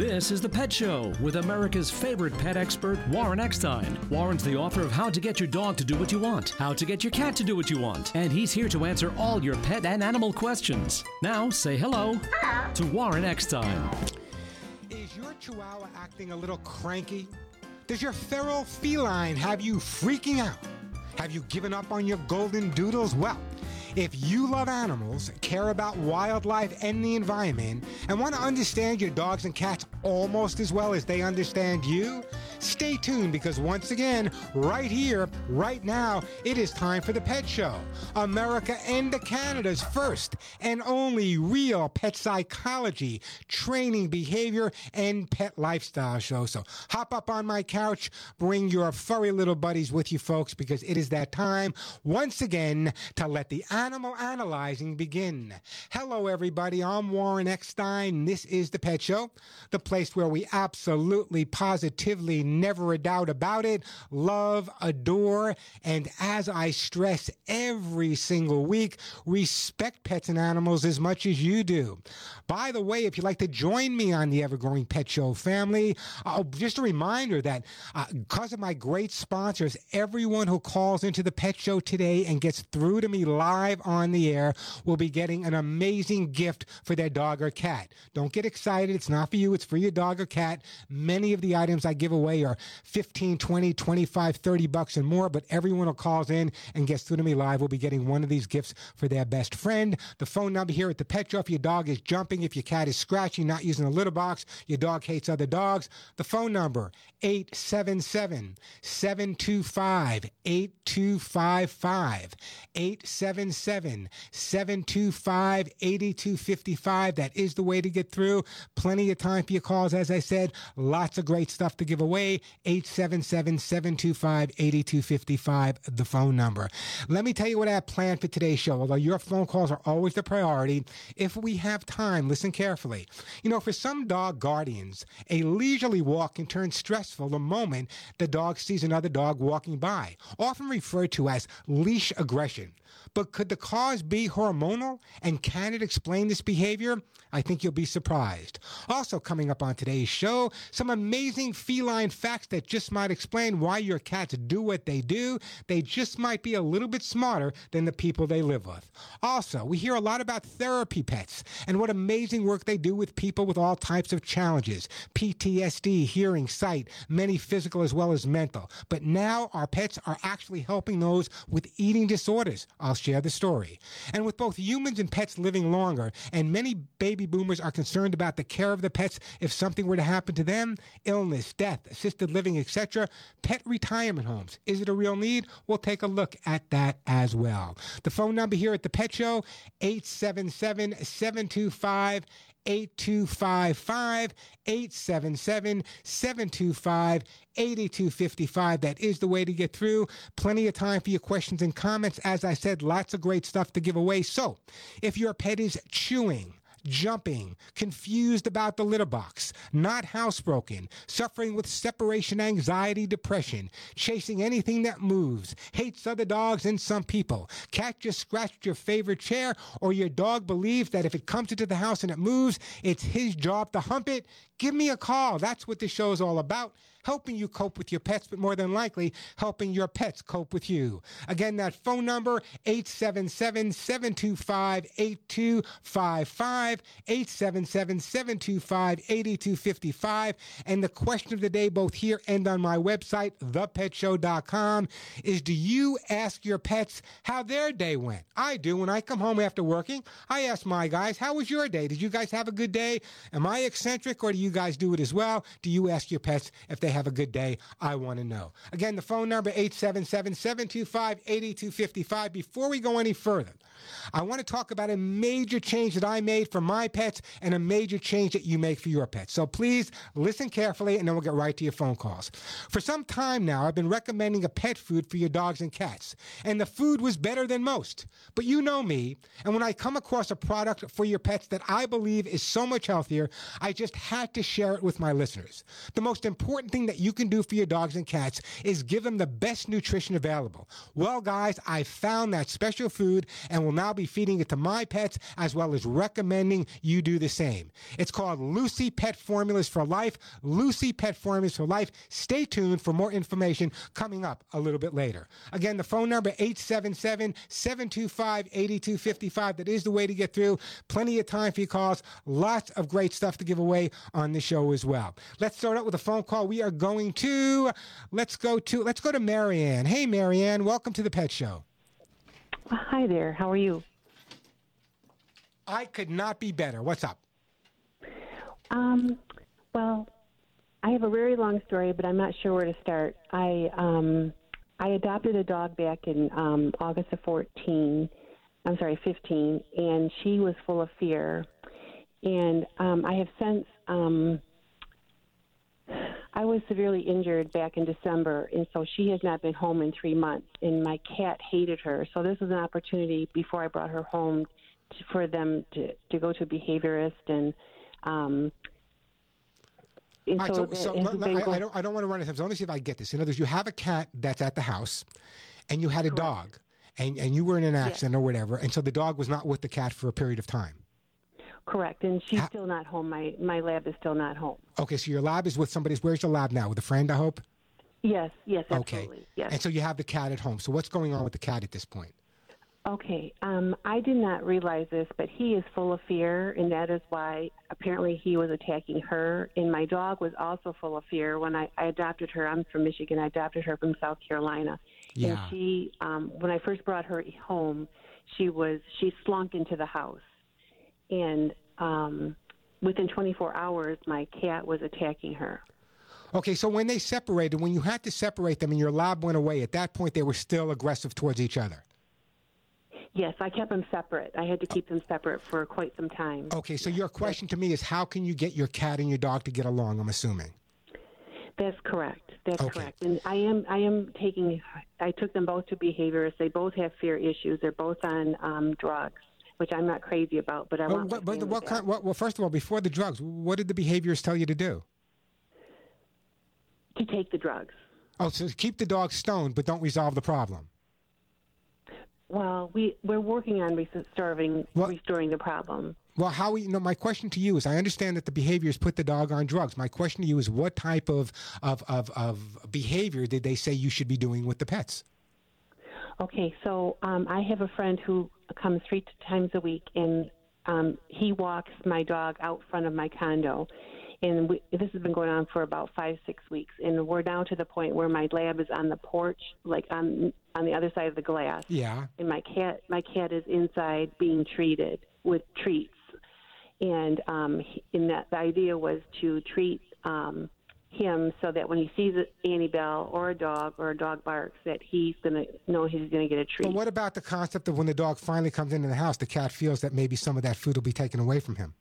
This is The Pet Show with America's favorite pet expert, Warren Eckstein. Warren's the author of How to Get Your Dog to Do What You Want, How to Get Your Cat to Do What You Want, and he's here to answer all your pet and animal questions. Now, say hello, hello. to Warren Eckstein. Is your chihuahua acting a little cranky? Does your feral feline have you freaking out? Have you given up on your golden doodles? Well, if you love animals, care about wildlife and the environment, and want to understand your dogs and cats almost as well as they understand you, stay tuned because once again, right here, right now, it is time for the Pet Show. America and Canada's first and only real pet psychology, training, behavior, and pet lifestyle show. So hop up on my couch, bring your furry little buddies with you, folks, because it is that time once again to let the animal analyzing begin. Hello, everybody. I'm Warren Eckstein. This is The Pet Show, the place where we absolutely, positively, never a doubt about it, love, adore, and as I stress every single week, respect pets and animals as much as you do. By the way, if you'd like to join me on the Evergrowing Pet Show family, uh, just a reminder that uh, because of my great sponsors, everyone who calls into the Pet Show today and gets through to me live on the air will be getting an amazing gift for their dog or cat. Don't get excited. It's not for you. It's for your dog or cat. Many of the items I give away are 15, 20, 25, 30 bucks and more, but everyone who calls in and gets through to me live will be getting one of these gifts for their best friend. The phone number here at the Pet Show, if your dog is jumping, if your cat is scratching, not using a litter box, your dog hates other dogs, the phone number, 877 725 8255. 877 725 8255. That is the way to get through. Plenty of time for your calls, as I said. Lots of great stuff to give away. 877 725 8255, the phone number. Let me tell you what I have planned for today's show. Although your phone calls are always the priority, if we have time, listen carefully. You know, for some dog guardians, a leisurely walk can turn stressful the moment the dog sees another dog walking by, often referred to as leash aggression. But could the cause be hormonal? And can it explain this behavior? I think you'll be surprised. Also, coming up on today's show, some amazing feline facts that just might explain why your cats do what they do. They just might be a little bit smarter than the people they live with. Also, we hear a lot about therapy pets and what amazing work they do with people with all types of challenges PTSD, hearing, sight, many physical as well as mental. But now our pets are actually helping those with eating disorders. I'll share the story. And with both humans and pets living longer, and many baby boomers are concerned about the care of the pets if something were to happen to them illness, death, assisted living, etc. Pet retirement homes. Is it a real need? We'll take a look at that as well. The phone number here at the Pet Show 877 725 8255 877 725 8255. That is the way to get through. Plenty of time for your questions and comments. As I said, lots of great stuff to give away. So if your pet is chewing, jumping, confused about the litter box, not housebroken, suffering with separation anxiety, depression, chasing anything that moves, hates other dogs and some people, cat just scratched your favorite chair, or your dog believes that if it comes into the house and it moves, it's his job to hump it, give me a call. That's what this show is all about helping you cope with your pets, but more than likely, helping your pets cope with you. Again, that phone number, 877-725-8255, 877-725-8255. And the question of the day, both here and on my website, thepetshow.com, is do you ask your pets how their day went? I do. When I come home after working, I ask my guys, how was your day? Did you guys have a good day? Am I eccentric or do you guys do it as well? Do you ask your pets if they have a good day? I want to know. Again, the phone number 877-725-8255. Before we go any further, I want to talk about a major change that I made for my pets and a major change that you make for your pets. So please listen carefully and then we'll get right to your phone calls. For some time now, I've been recommending a pet food for your dogs and cats, and the food was better than most. But you know me, and when I come across a product for your pets that I believe is so much healthier, I just had to share it with my listeners. The most important thing that you can do for your dogs and cats is give them the best nutrition available. Well, guys, I found that special food and will now be feeding it to my pets as well as recommending you do the same. It's called Lucy Pet Formulas for Life. Lucy Pet Formulas for Life. Stay tuned for more information coming up a little bit later. Again, the phone number 877 725 8255. That is the way to get through. Plenty of time for your calls. Lots of great stuff to give away on the show as well. Let's start out with a phone call. We are going to let's go to let's go to Marianne. Hey Marianne, welcome to the Pet Show. Hi there. How are you? I could not be better. What's up? Um, well, I have a very long story, but I'm not sure where to start. I um, I adopted a dog back in um, August of 14. I'm sorry, 15, and she was full of fear. And um, I have since um, I was severely injured back in December, and so she has not been home in three months. And my cat hated her, so this was an opportunity before I brought her home to, for them to to go to a behaviorist and. Um, and All right, so, so, so it has let- let- I, I don't, I don't want to run time. So let me see if I get this. In other words, you have a cat that's at the house, and you had a dog, and, and you were in an accident or whatever, and so the dog was not with the cat for a period of time. Correct, and she's Ha- still not home. My my lab is still not home. Okay, so your lab is with somebody's. Where's your lab now? With a friend, I hope. Yes, yes, Okay. absolutely. Yes. And so you have the cat at home. So what's going on with the cat at this point? Okay. Um, I did not realize this, but he is full of fear, and that is why apparently he was attacking her. And my dog was also full of fear when I, I adopted her. I'm from Michigan. I adopted her from South Carolina. Yeah. And she, um, when I first brought her home, she was she slunk into the house, and um, within 24 hours, my cat was attacking her. Okay, so when they separated, when you had to separate them and your lab went away, at that point they were still aggressive towards each other. Yes, I kept them separate. I had to keep them separate for quite some time. Okay, so your question to me is how can you get your cat and your dog to get along, I'm assuming? That's correct. That's Okay. correct. And I am I am taking I took them both to behaviorists. They both have fear issues. They're both on um, drugs, which I'm not crazy about, but I Well, want. what, but what kind, what, well, first of all, before the drugs, what did the behaviors tell you to do? to take the drugs. Oh, so keep the dog stoned, but don't resolve the problem. Well, we we're working on restoring What- restoring the problem. Well, how you know? My question to you is: I understand that the behaviors put the dog on drugs. My question to you is: What type of of of, of behavior did they say you should be doing with the pets? Okay, so um, I have a friend who comes three times a week, and um, he walks my dog out front of my condo. And we, this has been going on for about five, six weeks, and we're now to the point where my lab is on the porch, like on on the other side of the glass, Yeah. and my cat my cat is inside being treated with treats. And um, he- and that the idea was to treat um, him so that when he sees an Annie Bell or a dog or a dog barks, that he's gonna know he's gonna get a treat. But what about the concept of when the dog finally comes into the house, the cat feels that maybe some of that food will be taken away from him?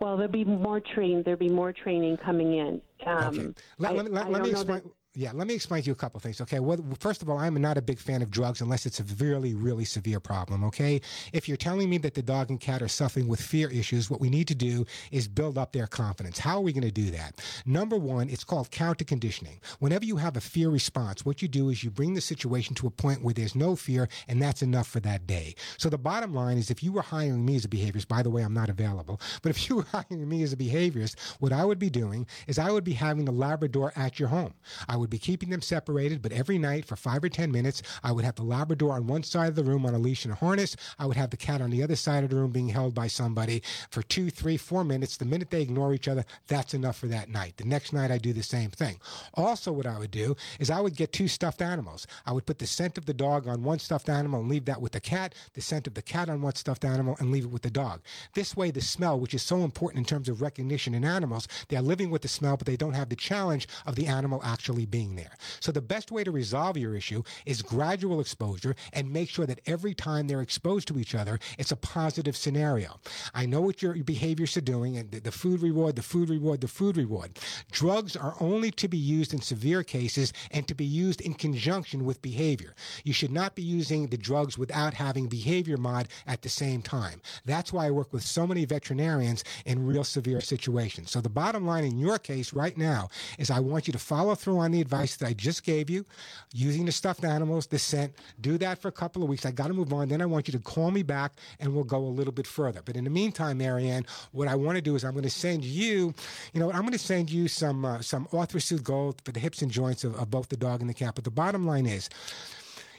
Well, there'll be more training. There'll be more training coming in. Um, Okay. Let, I- let, me- let, let me explain. that- Yeah, let me explain to you a couple things. Okay. Well, first of all, I'm not a big fan of drugs unless it's a really, really severe problem. Okay. If you're telling me that the dog and cat are suffering with fear issues, what we need to do is build up their confidence. How are we going to do that? Number one, it's called counter conditioning. Whenever you have a fear response, what you do is you bring the situation to a point where there's no fear, and that's enough for that day. So the bottom line is if you were hiring me as a behaviorist, by the way, I'm not available, but if you were hiring me as a behaviorist, what I would be doing is I would be having the Labrador at your home. I would be keeping them separated, but every night for five or 10 minutes, I would have the Labrador on one side of the room on a leash and a harness. I would have the cat on the other side of the room being held by somebody for two, three, four minutes. The minute they ignore each other, that's enough for that night. The next night, I do the same thing. Also, what I would do is I would get two stuffed animals. I would put the scent of the dog on one stuffed animal and leave that with the cat, the scent of the cat on one stuffed animal and leave it with the dog. This way, the smell, which is so important in terms of recognition in animals, they're living with the smell, but they don't have the challenge of the animal actually being being there. So the best way to resolve your issue is gradual exposure and make sure that every time they're exposed to each other, it's a positive scenario. I know what your behaviors are doing and the, food reward, the food reward, the food reward. Drugs are only to be used in severe cases and to be used in conjunction with behavior. You should not be using the drugs without having behavior mod at the same time. That's why I work with so many veterinarians in real severe situations. So the bottom line in your case right now is I want you to follow through on the advice that I just gave you using the stuffed animals, the scent. Do that for a couple of weeks. I got to move on. Then I want you to call me back and we'll go a little bit further. But in the meantime, Marianne, what I want to do is I'm going to send you, you know, I'm going to send you some uh, some Arthrosoothe Gold for the hips and joints of, of both the dog and the cat. But the bottom line is,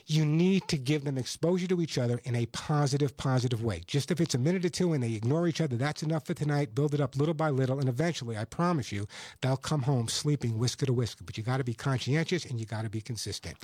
you need to give them exposure to each other in a positive, positive way. Just if it's a minute or two and they ignore each other, that's enough for tonight. Build it up little by little, and eventually, I promise you, they'll come home sleeping whisker to whisker. But you got to be conscientious and you got to be consistent.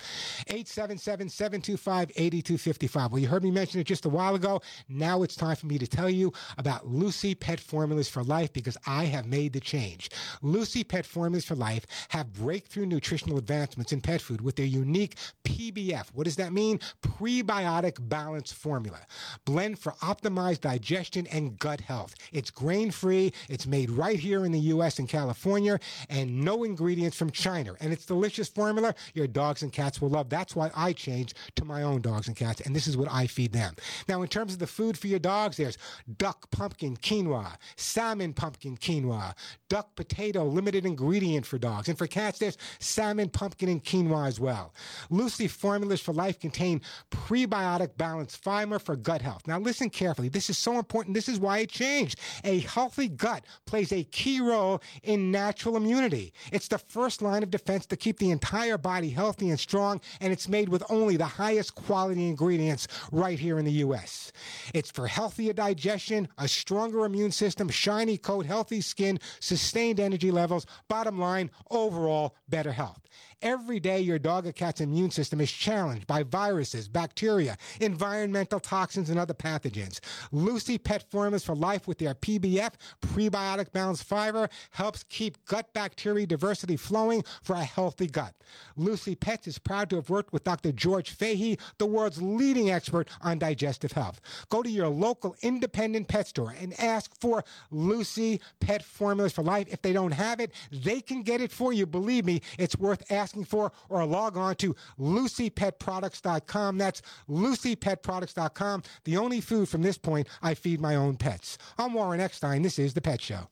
877 725 8255. Well, you heard me mention it just a while ago. Now it's time for me to tell you about Lucy Pet Formulas for Life because I have made the change. Lucy Pet Formulas for Life have breakthrough nutritional advancements in pet food with their unique PBF. What is does that mean? Prebiotic balance formula. Blend for optimized digestion and gut health. It's grain free. It's made right here in the U.S. and California and no ingredients from China. And it's delicious formula your dogs and cats will love. That's why I changed to my own dogs and cats. And this is what I feed them. Now, in terms of the food for your dogs, there's duck pumpkin quinoa, salmon pumpkin quinoa, duck potato limited ingredient for dogs. And for cats, there's salmon pumpkin and quinoa as well. Lucy formulas for life Life contain prebiotic balanced fiber for gut health. Now, listen carefully. This is so important. This is why it changed. A healthy gut plays a key role in natural immunity. It's the first line of defense to keep the entire body healthy and strong, and it's made with only the highest quality ingredients right here in the U.S. It's for healthier digestion, a stronger immune system, shiny coat, healthy skin, sustained energy levels. Bottom line, overall, better health. Every day, your dog or cat's immune system is challenged by viruses, bacteria, environmental toxins, and other pathogens. Lucy Pet Formulas for Life with their PBF, prebiotic balanced fiber, helps keep gut bacteria diversity flowing for a healthy gut. Lucy Pets is proud to have worked with Dr. George Fahey, the world's leading expert on digestive health. Go to your local independent pet store and ask for Lucy Pet Formulas for Life. If they don't have it, they can get it for you. Believe me, it's worth asking for, or log on to lucypetproducts.com. That's lucypetproducts.com. The only food from this point I feed my own pets. I'm Warren Eckstein. This is The Pet Show.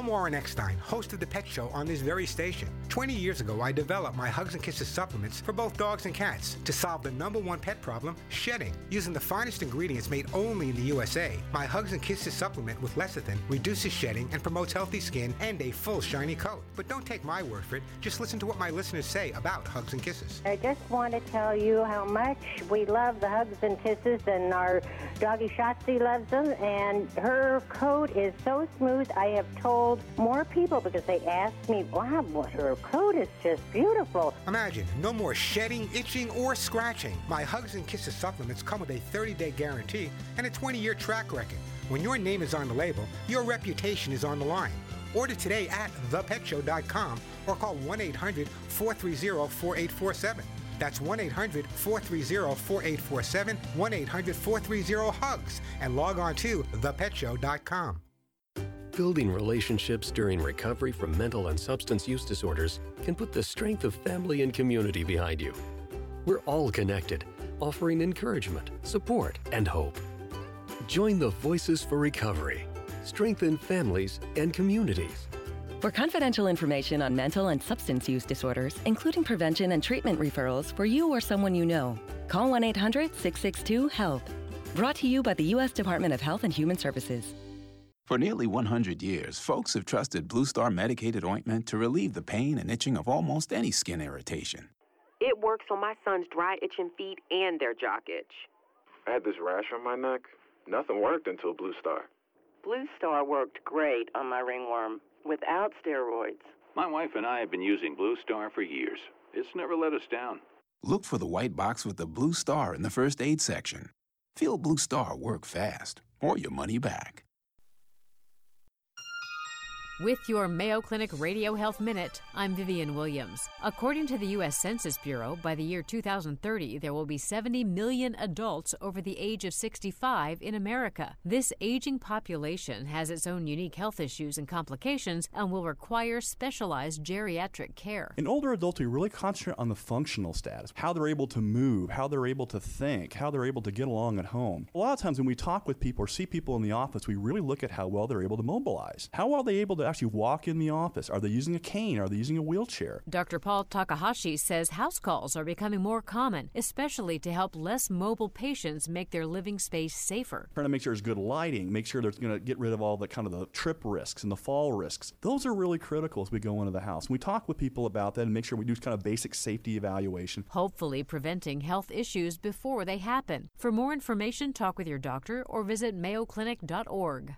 Warren Eckstein, host of The Pet Show on this very station. 20 years ago, I developed my Hugs and Kisses supplements for both dogs and cats to solve the number one pet problem, shedding. Using the finest ingredients made only in the USA, my Hugs and Kisses supplement with lecithin reduces shedding and promotes healthy skin and a full shiny coat. But don't take my word for it, just listen to what my listeners say about Hugs and Kisses. I just want to tell you how much we love the Hugs and Kisses, and our doggy Shotzi loves them, and her coat is so smooth. I have told told more people because they asked me, wow, her coat is just beautiful. Imagine no more shedding, itching, or scratching. My Hugs and Kisses supplements come with a 30 day guarantee and a 20 year track record. When your name is on the label, your reputation is on the line. Order today at thepetshow.com or call 1 800 430 4847. That's 1 800 430 4847, 1 800 430 HUGS, and log on to thepetshow.com. Building relationships during recovery from mental and substance use disorders can put the strength of family and community behind you. We're all connected, offering encouragement, support, and hope. Join the Voices for Recovery. Strengthen families and communities. For confidential information on mental and substance use disorders, including prevention and treatment referrals for you or someone you know, call 1 800 662 HELP. Brought to you by the U.S. Department of Health and Human Services. For nearly 100 years, folks have trusted Blue Star medicated ointment to relieve the pain and itching of almost any skin irritation. It works on my son's dry itching feet and their jock itch. I had this rash on my neck. Nothing worked until Blue Star. Blue Star worked great on my ringworm without steroids. My wife and I have been using Blue Star for years. It's never let us down. Look for the white box with the blue star in the first aid section. Feel Blue Star work fast or your money back. With your Mayo Clinic Radio Health Minute, I'm Vivian Williams. According to the U.S. Census Bureau, by the year 2030, there will be 70 million adults over the age of 65 in America. This aging population has its own unique health issues and complications and will require specialized geriatric care. In older adults, we really concentrate on the functional status how they're able to move, how they're able to think, how they're able to get along at home. A lot of times when we talk with people or see people in the office, we really look at how well they're able to mobilize. How well are they able to actually walk in the office? Are they using a cane? Are they using a wheelchair? Dr. Paul Takahashi says house calls are becoming more common, especially to help less mobile patients make their living space safer. Trying to make sure there's good lighting, make sure they're going to get rid of all the kind of the trip risks and the fall risks. Those are really critical as we go into the house. we talk with people about that and make sure we do kind of basic safety evaluation. Hopefully, preventing health issues before they happen. For more information, talk with your doctor or visit mayoclinic.org.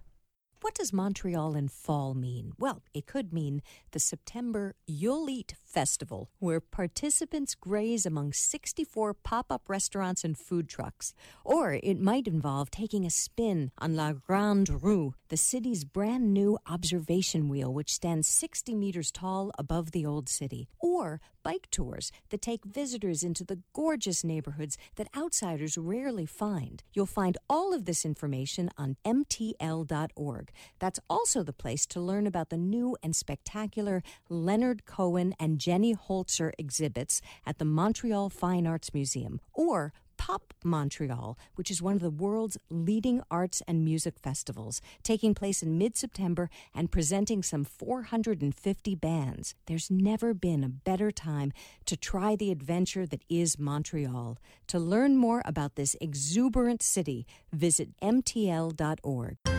What does Montreal in fall mean? Well, it could mean the September YUL EAT Festival, where participants graze among 64 pop up restaurants and food trucks. Or it might involve taking a spin on La Grande Roue, the city's brand new observation wheel, which stands 60 meters tall above the old city. Or bike tours that take visitors into the gorgeous neighborhoods that outsiders rarely find. You'll find all of this information on MTL.org. That's also the place to learn about the new and spectacular Leonard Cohen and Jenny Holzer exhibits at the Montreal Fine Arts Museum, or Pop Montreal, which is one of the world's leading arts and music festivals, taking place in mid September and presenting some 450 bands. There's never been a better time to try the adventure that is Montreal. To learn more about this exuberant city, visit MTL.org.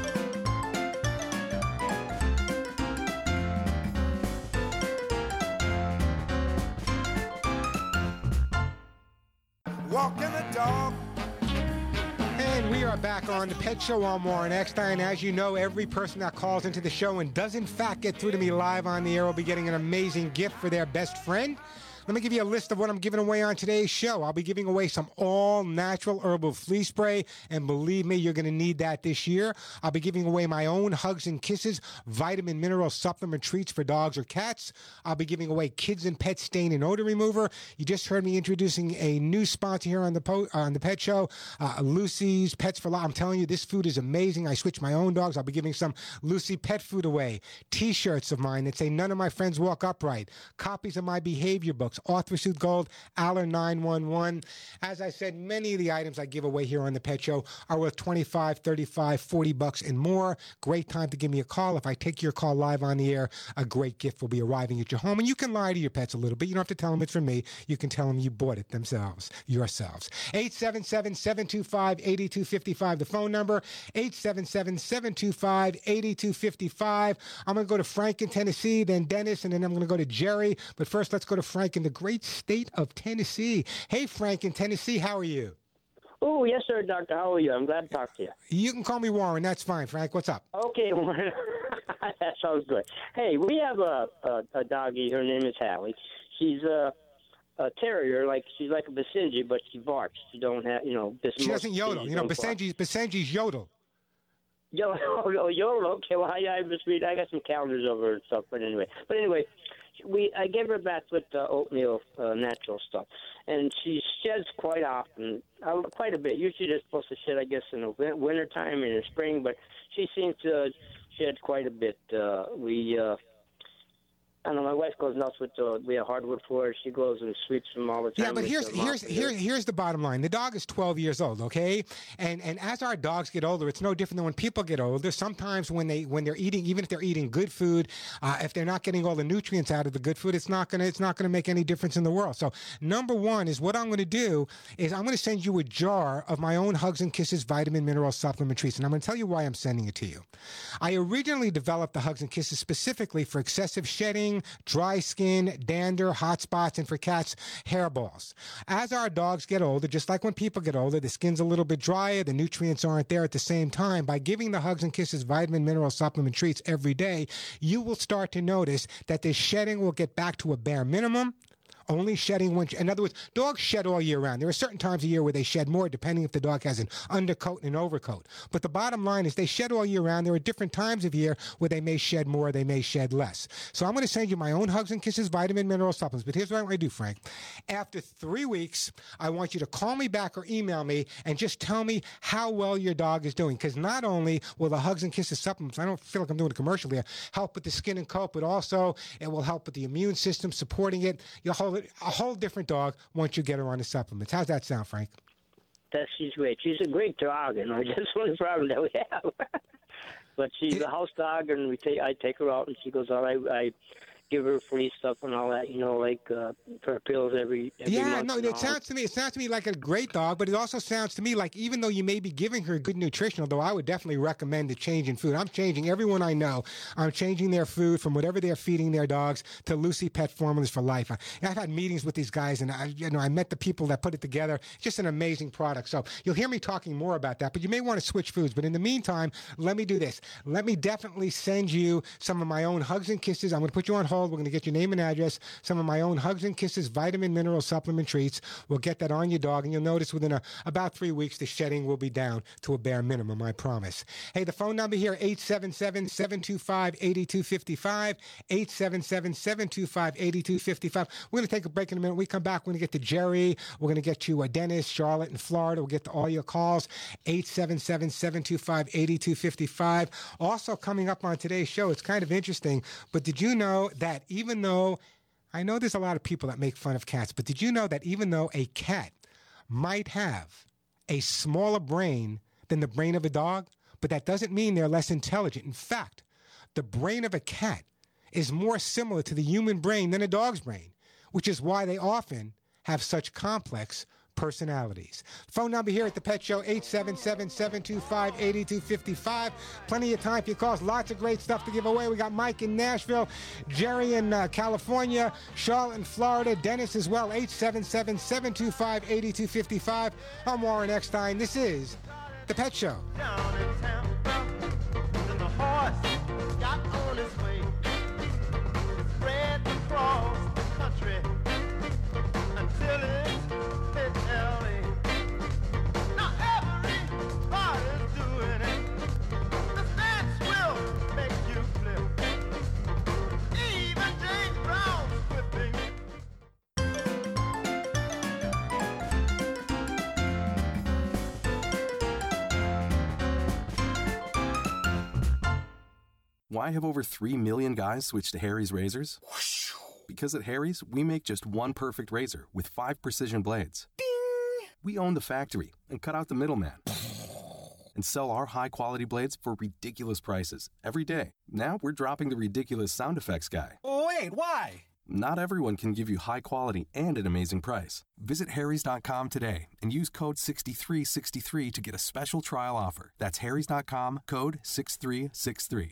walking the dog. And we are back on the Pet Show on Warren Eckstein. As you know, every person that calls into the show and does in fact get through to me live on the air will be getting an amazing gift for their best friend. Let me give you a list of what I'm giving away on today's show. I'll be giving away some all natural herbal flea spray, and believe me, you're going to need that this year. I'll be giving away my own Hugs and Kisses vitamin mineral supplement treats for dogs or cats. I'll be giving away Kids and Pet Stain and Odor Remover. You just heard me introducing a new sponsor here on the po- on the Pet Show, uh, Lucy's Pets for Life. I'm telling you, this food is amazing. I switch my own dogs. I'll be giving some Lucy pet food away. T-shirts of mine that say "None of my friends walk upright." Copies of my behavior books books, Arthur Gold, Aller 911. As I said, many of the items I give away here on the Pet Show are worth 25, 35, 40 bucks and more. Great time to give me a call. If I take your call live on the air, a great gift will be arriving at your home. And you can lie to your pets a little bit. You don't have to tell them it's from me. You can tell them you bought it themselves, yourselves. 877 725 8255, the phone number. 877 725 8255. I'm going to go to Frank in Tennessee, then Dennis, and then I'm going to go to Jerry. But first, let's go to Frank in the great state of Tennessee. Hey, Frank in Tennessee, how are you? Oh, yes, sir, Doctor. How are you? I'm glad to talk to you. You can call me Warren. That's fine, Frank. What's up? Okay, Warren. that sounds good. Hey, we have a, a, a doggie. Her name is Hallie. She's a, a terrier. Like she's like a Basenji, but she barks. She don't have, you know. She doesn't yodel. You know, Basenji's Basenji's yodel. Yo, oh, yodel. Okay, well, I, I just read. I got some calendars over and stuff. But anyway, but anyway, we I gave her bath with the oatmeal, uh, natural stuff, and she sheds quite often, uh, quite a bit. Usually, they're supposed to shed, I guess, in the winter time and in the spring, but she seems to shed quite a bit. Uh, we uh, I don't know. My wife goes nuts with the we have hardwood floors. She goes and sweeps them all the time. Yeah, but here's here's here, here's the bottom line. The dog is 12 years old, okay? And and as our dogs get older, it's no different than when people get older. Sometimes when they when they're eating, even if they're eating good food, uh, if they're not getting all the nutrients out of the good food, it's not gonna it's not gonna make any difference in the world. So number one is what I'm gonna do is I'm gonna send you a jar of my own Hugs and Kisses vitamin mineral supplement treats, and I'm gonna tell you why I'm sending it to you. I originally developed the Hugs and Kisses specifically for excessive shedding dry skin, dander, hot spots, and for cats, hairballs. As our dogs get older, just like when people get older, the skin's a little bit drier, the nutrients aren't there at the same time. By giving the Hugs and Kisses vitamin mineral supplement treats every day, you will start to notice that the shedding will get back to a bare minimum only shedding when, in other words, dogs shed all year round. There are certain times of year where they shed more, depending if the dog has an undercoat and an overcoat. But the bottom line is they shed all year round. There are different times of year where they may shed more, they may shed less. So I'm going to send you my own Hugs and Kisses vitamin mineral supplements. But here's what I want to do, Frank. After three weeks, I want you to call me back or email me and just tell me how well your dog is doing. Because not only will the Hugs and Kisses supplements, I don't feel like I'm doing a commercial here, help with the skin and coat, but also it will help with the immune system, supporting it. You'll hold a whole different dog once you get her on the supplements. How's that sound, Frank? That she's great. She's a great dog, you know. Just one problem that we have. but she's a house dog, and we take I take her out, and she goes out. I I give her free stuff and all that, you know, like uh, her pills every, every yeah, month no, it sounds to me. It sounds to me like a great dog, but it also sounds to me like even though you may be giving her good nutrition, although I would definitely recommend the change in food. I'm changing everyone I know. I'm changing their food from whatever they're feeding their dogs to Lucy Pet Formulas for Life. I, I've had meetings with these guys, and I, you know, I met the people that put it together. It's just an amazing product. So you'll hear me talking more about that. But you may want to switch foods. But in the meantime, let me do this. Let me definitely send you some of my own hugs and kisses. I'm going to put you on hold. We're going to get your name and address, some of my own Hugs and Kisses vitamin mineral supplement treats. We'll get that on your dog, and you'll notice within a, about three weeks the shedding will be down to a bare minimum, I promise. Hey, the phone number here, 877-725-8255, 877-725-8255. We're going to take a break in a minute. When we come back, we're going to get to Jerry. We're going to get to uh, Dennis, Charlotte, and Florida. We'll get to all your calls, 877-725-8255. Also coming up on today's show, it's kind of interesting, but did you know that even though I know there's a lot of people that make fun of cats, but did you know that even though a cat might have a smaller brain than the brain of a dog, but that doesn't mean they're less intelligent. In fact, the brain of a cat is more similar to the human brain than a dog's brain, which is why they often have such complex personalities. Phone number here at the Pet Show, 877-725-8255. Plenty of time for your calls. Lots of great stuff to give away. We got Mike in Nashville, Jerry in uh, California, Charlotte in Florida, Dennis as well, 877-725-8255. I'm Warren Eckstein. This is The Pet Show. Why have over 3 million guys switched to Harry's razors? Because at Harry's, we make just one perfect razor with five precision blades. We own the factory and cut out the middleman. And sell our high quality blades for ridiculous prices every day. Now we're dropping the ridiculous sound effects guy. Oh wait, why? Not everyone can give you high quality and an amazing price. Visit Harry's.com today and use code 6363 to get a special trial offer. That's Harry's.com, code 6363.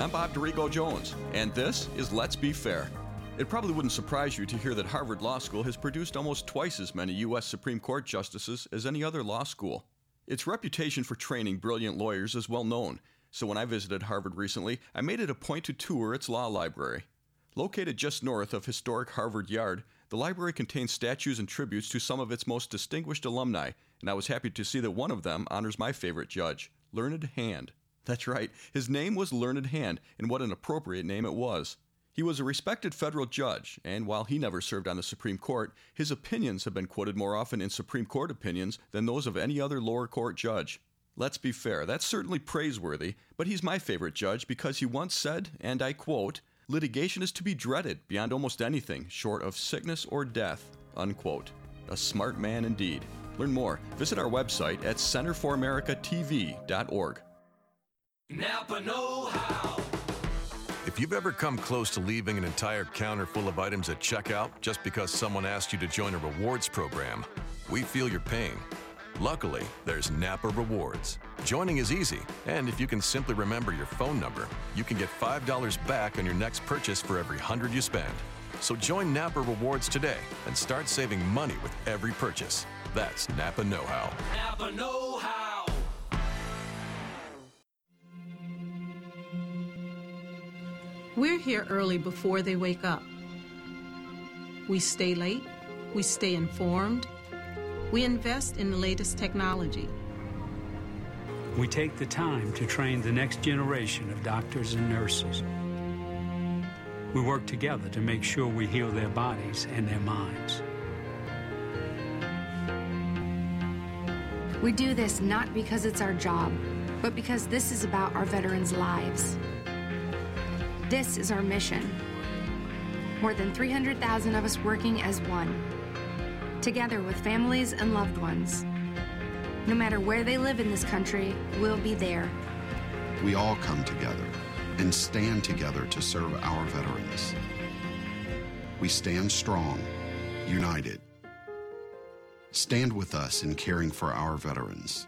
I'm Bob Dorigo Jones, and this is Let's Be Fair. It probably wouldn't surprise you to hear that Harvard Law School has produced almost twice as many U.S. Supreme Court justices as any other law school. Its reputation for training brilliant lawyers is well known, so when I visited Harvard recently, I made it a point to tour its law library. Located just north of historic Harvard Yard, the library contains statues and tributes to some of its most distinguished alumni, and I was happy to see that one of them honors my favorite judge, Learned Hand. That's right, his name was Learned Hand, and what an appropriate name it was. He was a respected federal judge, and while he never served on the Supreme Court, his opinions have been quoted more often in Supreme Court opinions than those of any other lower court judge. Let's be fair, that's certainly praiseworthy, but he's my favorite judge because he once said, and I quote, litigation is to be dreaded beyond almost anything short of sickness or death, unquote. A smart man indeed. Learn more. Visit our website at centerforamericatv.org. Napa Know How. If you've ever come close to leaving an entire counter full of items at checkout just because someone asked you to join a rewards program, we feel your pain. Luckily, there's Napa Rewards. Joining is easy, and if you can simply remember your phone number, you can get $5 back on your next purchase for every 100 you spend. So join Napa Rewards today and start saving money with every purchase. That's Napa Know How. Napa Know How. We're here early before they wake up. We stay late, we stay informed, we invest in the latest technology. We take the time to train the next generation of doctors and nurses. We work together to make sure we heal their bodies and their minds. We do this not because it's our job, but because this is about our veterans' lives. This is our mission. More than 300,000 of us working as one, together with families and loved ones. No matter where they live in this country, we'll be there. We all come together and stand together to serve our veterans. We stand strong, united. Stand with us in caring for our veterans.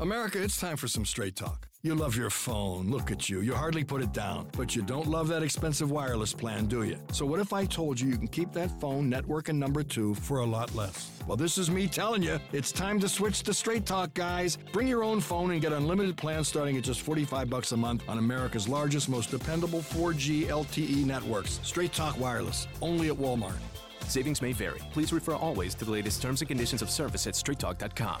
America, it's time for some straight talk. You love your phone. Look at you. You hardly put it down. But you don't love that expensive wireless plan, do you? So, what if I told you you can keep that phone network and number two for a lot less? Well, this is me telling you. It's time to switch to Straight Talk, guys. Bring your own phone and get unlimited plans starting at just 45 bucks a month on America's largest, most dependable 4G LTE networks. Straight Talk Wireless, only at Walmart. Savings may vary. Please refer always to the latest terms and conditions of service at straighttalk.com.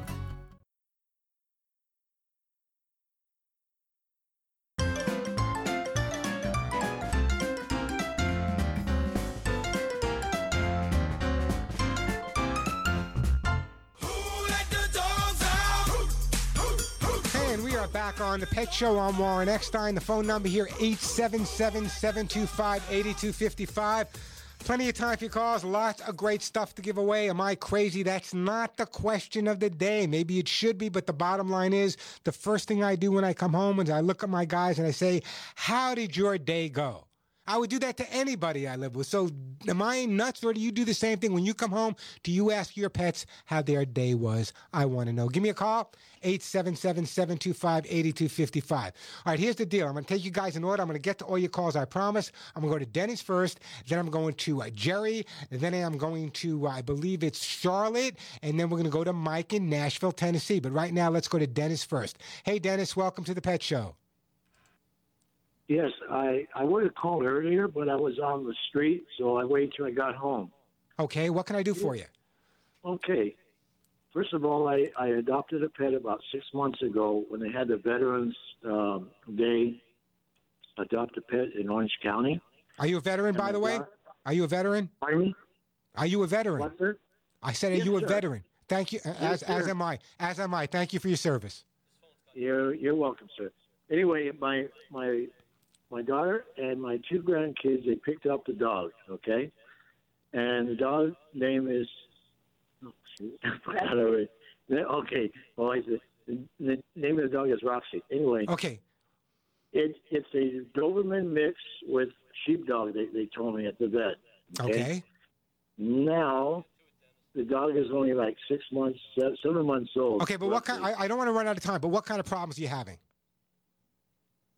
Are back on the Pet Show. I'm Warren Eckstein. The phone number here, 877-725-8255. Plenty of time for your calls. Lots of great stuff to give away. Am I crazy? That's not the question of the day. Maybe it should be, but the bottom line is the first thing I do when I come home is I look at my guys and I say, how did your day go? I would do that to anybody I live with. So, am I nuts, or do you do the same thing when you come home? Do you ask your pets how their day was? I want to know. Give me a call, 877-725-8255. All right, here's the deal. I'm going to take you guys in order. I'm going to get to all your calls. I promise. I'm going to go to Dennis first. Then I'm going to uh, Jerry. Then I'm going to, uh, I believe it's Charlotte, and then we're going to go to Mike in Nashville, Tennessee. But right now, let's go to Dennis first. Hey, Dennis, welcome to the Pet Show. Yes, I, I would have called earlier, but I was on the street, so I waited till I got home. Okay, what can I do for you? Okay. First of all, I, I adopted a pet about six months ago when they had the Veterans um, Day adopt a pet in Orange County. Are you a veteran, by the way? Are you a veteran? Pardon? Are you a veteran? What, sir? I said, are Yes, you a sir. veteran? Thank you. As, as am I. As am I. Thank you for your service. You're you're welcome, sir. Anyway, my my my daughter and my two grandkids they picked up the dog. Okay, and the dog name is oh, shoot, I forgot already. Okay, well, I said the, the name of the dog is Roxy. Anyway, Okay. it it's a Doberman mix with sheepdog. They they told me at the vet. Okay. Now. The dog is only like six months, seven months old. Okay, but what kind? I, I don't want to run out of time. But what kind of problems are you having?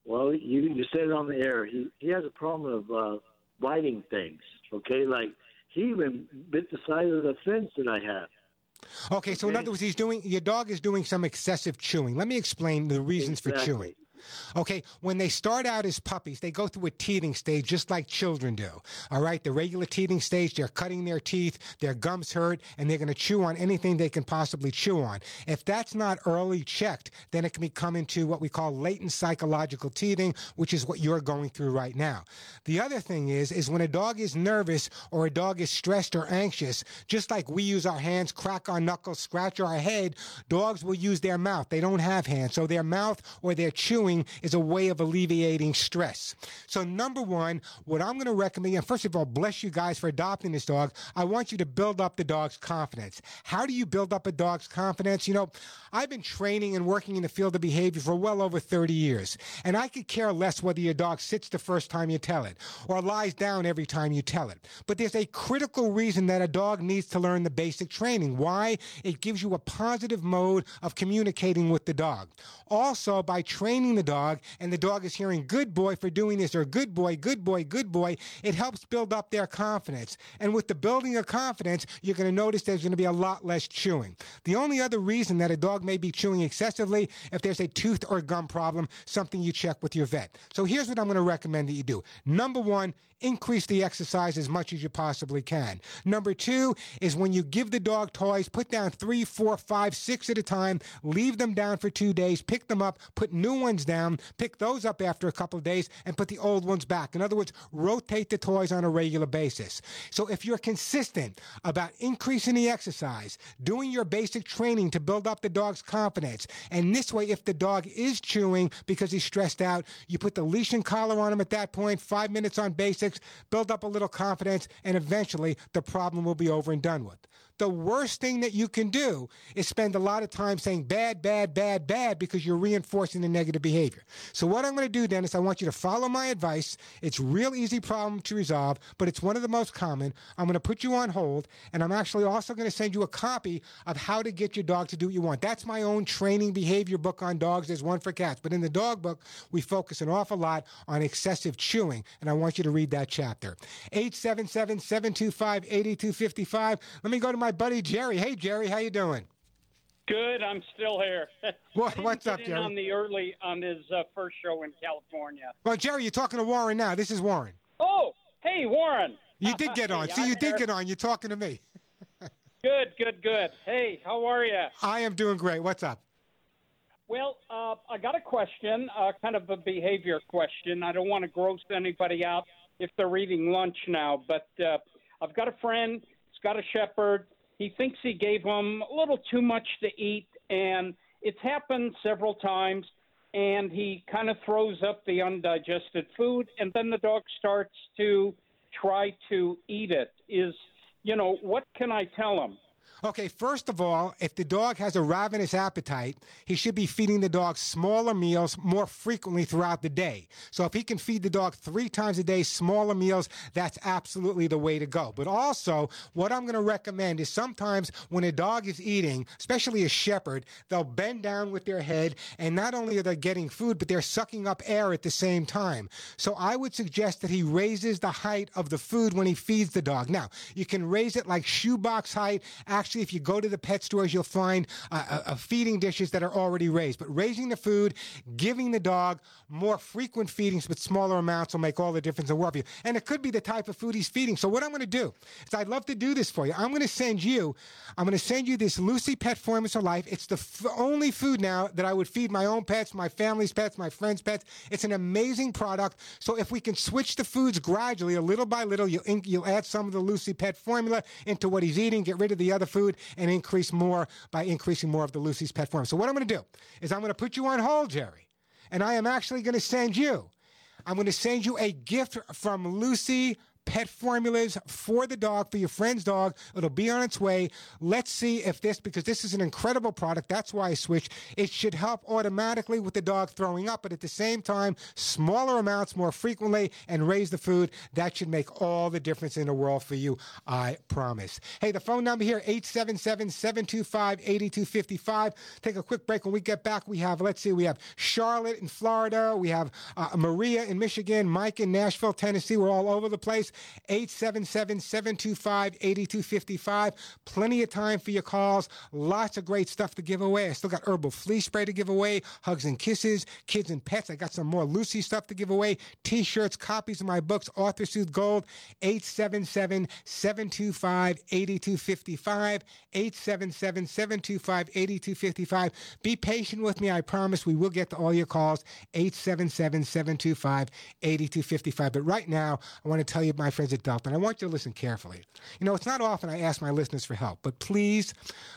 Well, you you said it on the air. He he has a problem of uh, biting things. Okay, like he even bit the side of the fence that I have. Okay, so in other words, he's doing your dog is doing some excessive chewing. Let me explain the reasons for chewing. Okay, when they start out as puppies, they go through a teething stage just like children do. All right, the regular teething stage, they're cutting their teeth, their gums hurt, and they're going to chew on anything they can possibly chew on. If that's not early checked, then it can become into what we call latent psychological teething, which is what you're going through right now. The other thing is, is when a dog is nervous or a dog is stressed or anxious, just like we use our hands, crack our knuckles, scratch our head, dogs will use their mouth. They don't have hands, so their mouth or their chewing is a way of alleviating stress. So number one, what I'm going to recommend, and first of all, bless you guys for adopting this dog. I want you to build up the dog's confidence. How do you build up a dog's confidence? You know, I've been training and working in the field of behavior for well over 30 years, and I could care less whether your dog sits the first time you tell it or lies down every time you tell it. But there's a critical reason that a dog needs to learn the basic training. Why? It gives you a positive mode of communicating with the dog. Also, by training the dog, and the dog is hearing good boy for doing this or good boy, good boy, good boy, it helps build up their confidence. And with the building of confidence, you're going to notice there's going to be a lot less chewing. The only other reason that a dog may be chewing excessively if there's a tooth or gum problem, something you check with your vet. So here's what I'm going to recommend that you do. Number one, increase the exercise as much as you possibly can. Number two is when you give the dog toys, put down three, four, five, six at a time, leave them down for two days, pick them up, put new ones down, pick those up after a couple of days, and put the old ones back. In other words, rotate the toys on a regular basis. So if you're consistent about increasing the exercise, doing your basic training to build up the dog's confidence, and this way, if the dog is chewing because he's stressed out, you put the leash and collar on him at that point, five minutes on basics, build up a little confidence, and eventually the problem will be over and done with. The worst thing that you can do is spend a lot of time saying bad, bad, bad, bad because you're reinforcing the negative behavior. So what I'm going to do, then is I want you to follow my advice. It's a real easy problem to resolve, but it's one of the most common. I'm going to put you on hold, and I'm actually also going to send you a copy of how to get your dog to do what you want. That's my own training behavior book on dogs. There's one for cats, but in the dog book, we focus an awful lot on excessive chewing, and I want you to read that chapter. 877-725-8255. Let me go to my buddy Jerry. Hey, Jerry, how you doing? Good. I'm still here. What- what's up, Jerry? On the early on his uh, first show in California. Well, Jerry, you're talking to Warren now. This is Warren. Oh, hey Warren. You did get on. Hey, See, you did get on. You're talking to me. Good, good, good. Hey, how are you? I am doing great. What's up? Well, uh, I got a question, uh, kind of a behavior question. I don't want to gross anybody out if they're eating lunch now, but uh, I've got a friend. He's got a shepherd. He thinks he gave him a little too much to eat, and it's happened several times. And he kind of throws up the undigested food, and then the dog starts to try to eat it. Is you know what can I tell him? Okay, first of all, if the dog has a ravenous appetite, he should be feeding the dog smaller meals more frequently throughout the day. So if he can feed the dog three times a day, smaller meals, that's absolutely the way to go. But also, what I'm going to recommend is sometimes when a dog is eating, especially a shepherd, they'll bend down with their head, and not only are they getting food, but they're sucking up air at the same time. So I would suggest that he raises the height of the food when he feeds the dog. Now, you can raise it like shoebox height. Actually, if you go to the pet stores, you'll find uh, uh, uh, feeding dishes that are already raised. But raising the food, giving the dog more frequent feedings with smaller amounts will make all the difference in the world for you. And it could be the type of food he's feeding. So what I'm going to do is I'd love to do this for you. I'm going to send you, I'm going to send you this Lucy Pet Formula for Life. It's the f- only food now that I would feed my own pets, my family's pets, my friends' pets. It's an amazing product. So if we can switch the foods gradually, a little by little, you'll, you'll add some of the Lucy Pet formula into what he's eating, get rid of the other food, and increase more by increasing more of the Lucy's Pet formula. So what I'm going to do is I'm going to put you on hold, Jerry, and I am actually going to send you. I'm going to send you a gift from Lucy pet formulas for the dog, for your friend's dog. It'll be on its way. Let's see if this, because this is an incredible product. That's why I switched. It should help automatically with the dog throwing up, but at the same time, smaller amounts more frequently and raise the food. That should make all the difference in the world for you. I promise. Hey, the phone number here, 877 725 8255. Take a quick break. When we get back, we have, let's see, we have Charlotte in Florida. We have uh, Maria in Michigan, Mike in Nashville, Tennessee. We're all over the place. 877 725 8255. Plenty of time for your calls. Lots of great stuff to give away. I still got herbal flea spray to give away, hugs and kisses, kids and pets. I got some more Lucy stuff to give away, t shirts, copies of my books, Author Soothe Gold. 877 725 8255. 877 725 8255. Be patient with me. I promise we will get to all your calls. 877 725 8255. But right now, I want to tell you, my friends at Delta, and I want you to listen carefully. You know, it's not often I ask my listeners for help, but please,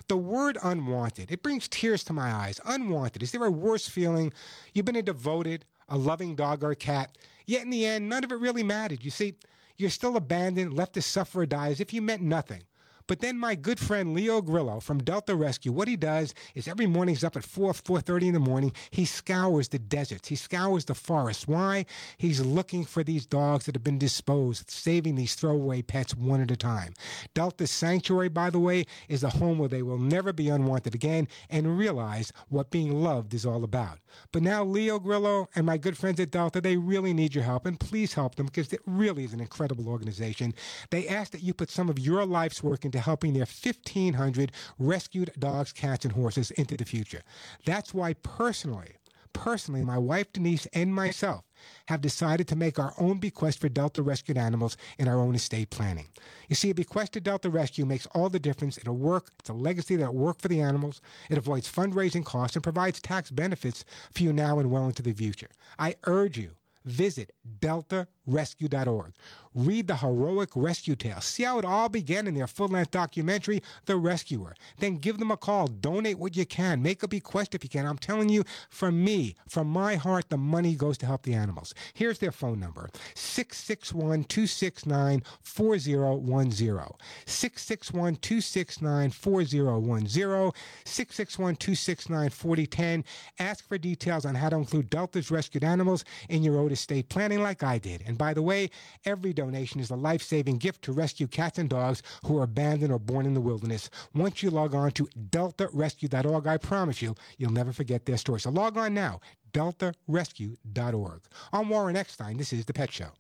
the word unwanted, it brings tears to my eyes. Unwanted. Is there a worse feeling? You've been a devoted, a loving dog or cat, yet in the end, none of it really mattered. You see, you're still abandoned, left to suffer or die as if you meant nothing. But then my good friend Leo Grillo from Delta Rescue, what he does is every morning he's up at 4, 4.30 in the morning. He scours the deserts. He scours the forests. Why? He's looking for these dogs that have been disposed, saving these throwaway pets one at a time. Delta Sanctuary, by the way, is a home where they will never be unwanted again and realize what being loved is all about. But now Leo Grillo and my good friends at Delta, they really need your help, and please help them because it really is an incredible organization. They ask that you put some of your life's work into helping their 1,500 rescued dogs, cats, and horses into the future. That's why personally, personally, my wife Denise and myself have decided to make our own bequest for Delta rescued animals in our own estate planning. You see, a bequest to Delta Rescue makes all the difference. It'll work. It's a legacy that'll work for the animals. It avoids fundraising costs and provides tax benefits for you now and well into the future. I urge you, visit deltarescue.org. Read the heroic rescue tale. See how it all began in their full length documentary, The Rescuer. Then give them a call. Donate what you can. Make a bequest if you can. I'm telling you, from me, from my heart, the money goes to help the animals. Here's their phone number 661 269 4010. 661 269 4010. 661 269 4010. Ask for details on how to include Delta's rescued animals in your estate planning, like I did. And by the way, every donation is a life saving gift to rescue cats and dogs who are abandoned or born in the wilderness. Once you log on to deltarescue.org, I promise you, you'll never forget their story. So log on now, deltarescue.org. I'm Warren Eckstein. This is The Pet Show.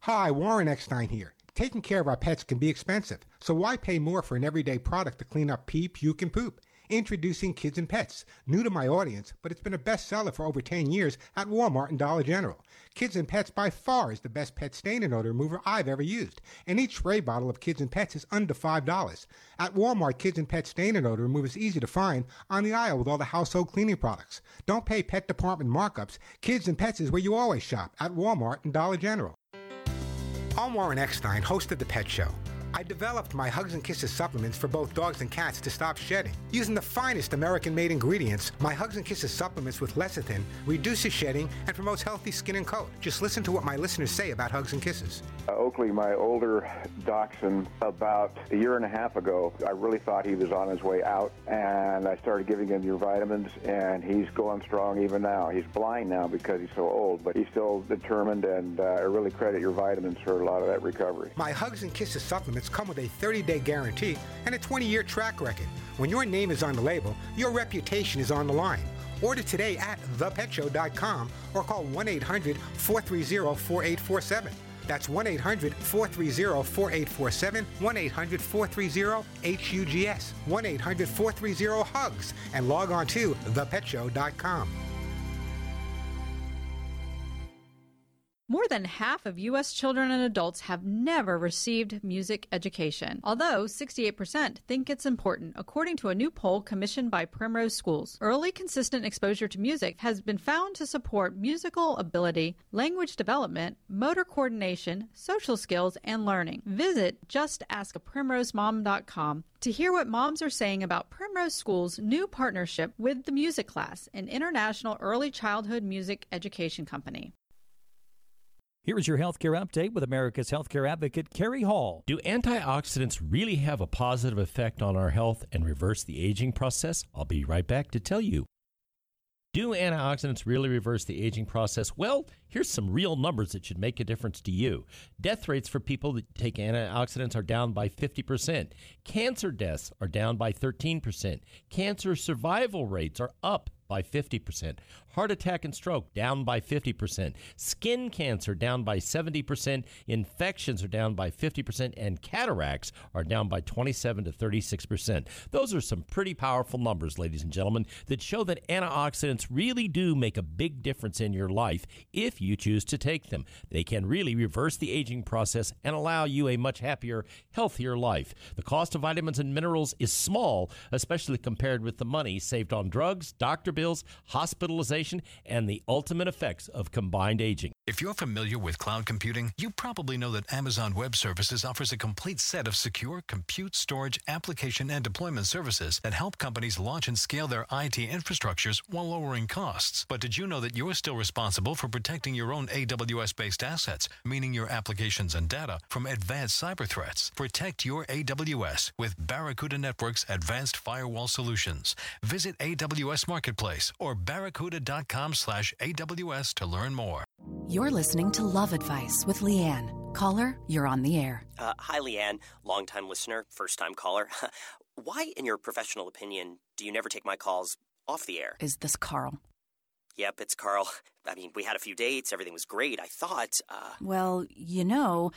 Hi, Warren Eckstein here. Taking care of our pets can be expensive, so why pay more for an everyday product to clean up pee, puke, and poop? Introducing Kids and Pets, new to my audience, but it's been a bestseller for over 10 years at Walmart and Dollar General. Kids and Pets by far is the best pet stain and odor remover I've ever used, and each spray bottle of Kids and Pets is under $5. At Walmart, Kids and Pets stain and odor remover is easy to find on the aisle with all the household cleaning products. Don't pay pet department markups. Kids and Pets is where you always shop at Walmart and Dollar General. I'm Warren Eckstein, host of The Pet Show. I developed my Hugs and Kisses supplements for both dogs and cats to stop shedding. Using the finest American made ingredients, my Hugs and Kisses supplements with lecithin reduces shedding and promotes healthy skin and coat. Just listen to what my listeners say about Hugs and Kisses. Uh, Oakley, my older dachshund, about a year and a half ago, I really thought he was on his way out, and I started giving him your vitamins, and he's going strong even now. He's blind now because he's so old, but he's still determined, and uh, I really credit your vitamins for a lot of that recovery. My Hugs and Kisses supplements come with a 30 day guarantee and a 20 year track record. When your name is on the label, your reputation is on the line. Order today at thepetshow.com or call 1 800 430 4847. That's 1 800 430 4847, 1 800 430 HUGS, 1 800 430 HUGS, and log on to thepetshow.com. More than half of U.S. children and adults have never received music education, although 68% think it's important, according to a new poll commissioned by Primrose Schools. Early, consistent exposure to music has been found to support musical ability, language development, motor coordination, social skills, and learning. Visit justaskaprimrosemom.com to hear what moms are saying about Primrose School's new partnership with the Music Class, an international early childhood music education company. Here is your healthcare update with America's healthcare advocate, Carrie Hall. Do antioxidants really have a positive effect on our health and reverse the aging process? I'll be right back to tell you. Do antioxidants really reverse the aging process? Well, here's some real numbers that should make a difference to you. Death rates for people that take antioxidants are down by 50%. Cancer deaths are down by 13%. Cancer survival rates are up by 50%. Heart attack and stroke down by 50%. Skin cancer down by 70%. Infections are down by 50%. And cataracts are down by 27 to 36%. Those are some pretty powerful numbers, ladies and gentlemen, that show that antioxidants really do make a big difference in your life if you choose to take them. They can really reverse the aging process and allow you a much happier, healthier life. The cost of vitamins and minerals is small, especially compared with the money saved on drugs, doctor bills, hospitalization and the ultimate effects of combined aging. If you're familiar with cloud computing, you probably know that Amazon Web Services offers a complete set of secure compute, storage, application, and deployment services that help companies launch and scale their IT infrastructures while lowering costs. But did you know that you're still responsible for protecting your own AWS based assets, meaning your applications and data, from advanced cyber threats? Protect your AWS with Barracuda Network's advanced firewall solutions. Visit AWS Marketplace or barracuda.com slash AWS to learn more. You're listening to Love Advice with Leanne. Caller, you're on the air. Uh, hi, Leanne, longtime listener, first time caller. Why, in your professional opinion, do you never take my calls off the air? Is this Carl? Yep, it's Carl. I mean, we had a few dates, everything was great. I thought. Uh... Well, you know,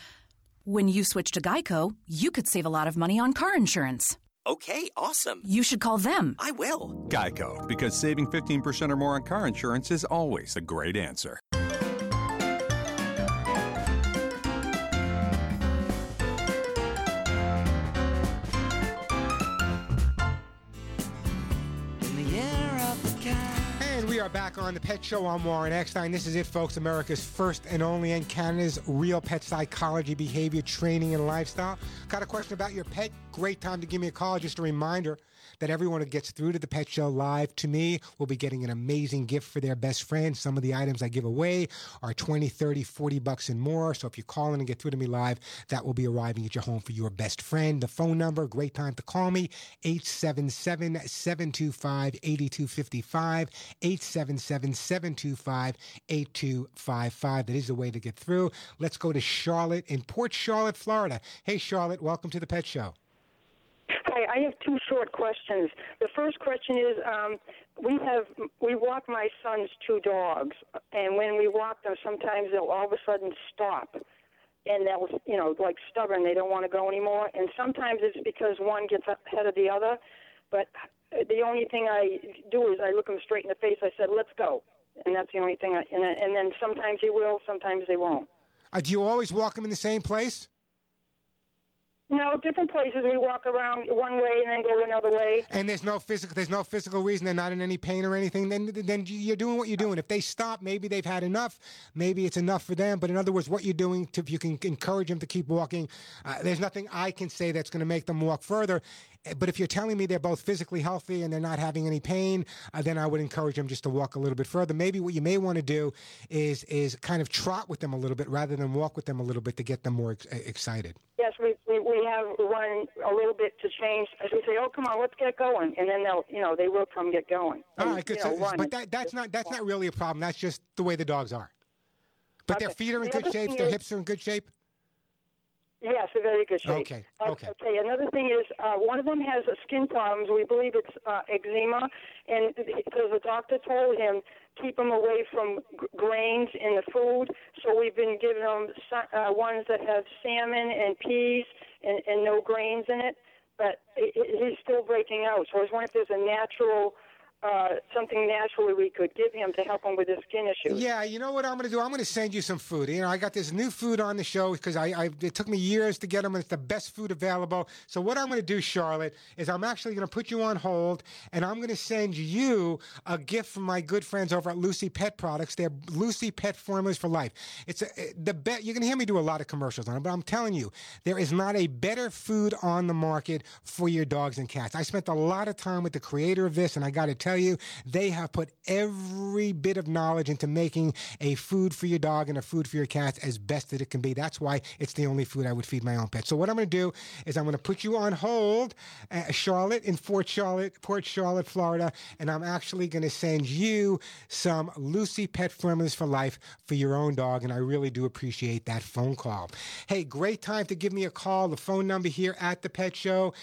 when you switch to Geico, you could save a lot of money on car insurance. Okay, awesome. You should call them. I will. Geico, because saving 15% or more on car insurance is always a great answer. Are back on the Pet Show. I'm Warren Eckstein. This is it, folks. America's first and only and Canada's real pet psychology, behavior, training, and lifestyle. Got a question about your pet? Great time to give me a call. Just a reminder that everyone who gets through to the Pet Show live to me will be getting an amazing gift for their best friend. Some of the items I give away are 20, 30, 40 bucks and more. So if you call in and get through to me live, that will be arriving at your home for your best friend. The phone number, great time to call me, 877 725 8255. 877 725 8255. That is the way to get through. Let's go to Charlotte in Port Charlotte, Florida. Hey, Charlotte, welcome to the Pet Show. Hi, I have two short questions. The first question is um, we have we walk my son's two dogs, and when we walk them, sometimes they'll all of a sudden stop, and they'll you know like stubborn, they don't want to go anymore, and sometimes it's because one gets ahead of the other. But the only thing I do is I look them straight in the face. I said, "Let's go," and that's the only thing. I, and, and then sometimes he will, sometimes they won't. Uh, do you always walk them in the same place? No, different places. We walk around one way and then go another way. And there's no physical. There's no physical reason. They're not in any pain or anything. Then, then you're doing what you're doing. If they stop, maybe they've had enough. Maybe it's enough for them. But in other words, what you're doing, to, if you can encourage them to keep walking, uh, there's nothing I can say that's going to make them walk further. But if you're telling me they're both physically healthy and they're not having any pain, uh, then I would encourage them just to walk a little bit further. Maybe what you may want to do is is kind of trot with them a little bit rather than walk with them a little bit to get them more ex- excited. Yes, we, we we have one a little bit to change. As we say, oh come on, let's get going, and then they'll you know they will come get going. All right, good. So, but that, that's not that's not really a problem. That's just the way the dogs are. But okay. their feet are in the good shape. Their hips are in good shape. Yes, in very good shape. Okay. Okay. Okay. Another thing is, uh, one of them has skin problems. We believe it's uh, eczema, and because the doctor told him keep him away from g- grains in the food. So we've been giving him uh, ones that have salmon and peas and, and no grains in it. But it, it, he's still breaking out. So I was wondering if there's a natural uh, something naturally we could give him to help him with his skin issues. Yeah, you know what I'm going to do? I'm going to send you some food. You know, I got this new food on the show because I, I it took me years to get them, and it's the best food available. So what I'm going to do, Charlotte, is I'm actually going to put you on hold, and I'm going to send you a gift from my good friends over at Lucy Pet Products. They're Lucy Pet Formulas for Life. It's a, the bet. You can hear me do a lot of commercials on it, but I'm telling you, there is not a better food on the market for your dogs and cats. I spent a lot of time with the creator of this, and I got to tell you, they have put every bit of knowledge into making a food for your dog and a food for your cats as best that it can be. That's why it's the only food I would feed my own pet. So what I'm going to do is I'm going to put you on hold, uh, Charlotte in Fort Charlotte, Port Charlotte, Florida, and I'm actually going to send you some Lucy Pet Formulas for Life for your own dog, and I really do appreciate that phone call. Hey, great time to give me a call. The phone number here at the Pet Show.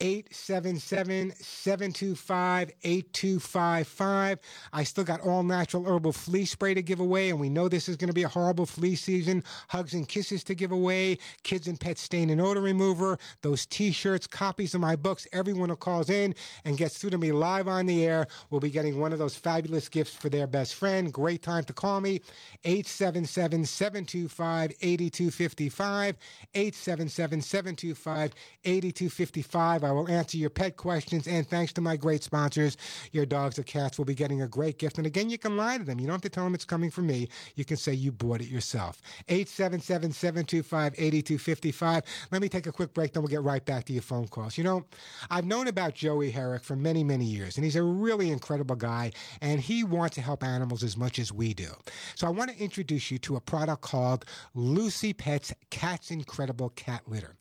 877-725-8255. I still got all natural herbal flea spray to give away, and we know this is going to be a horrible flea season. Hugs and kisses to give away, kids and pet stain and odor remover, those t-shirts, copies of my books. Everyone who calls in and gets through to me live on the air will be getting one of those fabulous gifts for their best friend. Great time to call me. 877-725-8255. 877-725-8255. I will answer your pet questions. And thanks to my great sponsors, your dogs or cats will be getting a great gift. And again, you can lie to them. You don't have to tell them it's coming from me. You can say you bought it yourself. 877 725 8255. Let me take a quick break, then we'll get right back to your phone calls. You know, I've known about Joey Herrick for many, many years, and he's a really incredible guy, and he wants to help animals as much as we do. So I want to introduce you to a product called Lucy Pets Cat's Incredible Cat Litter.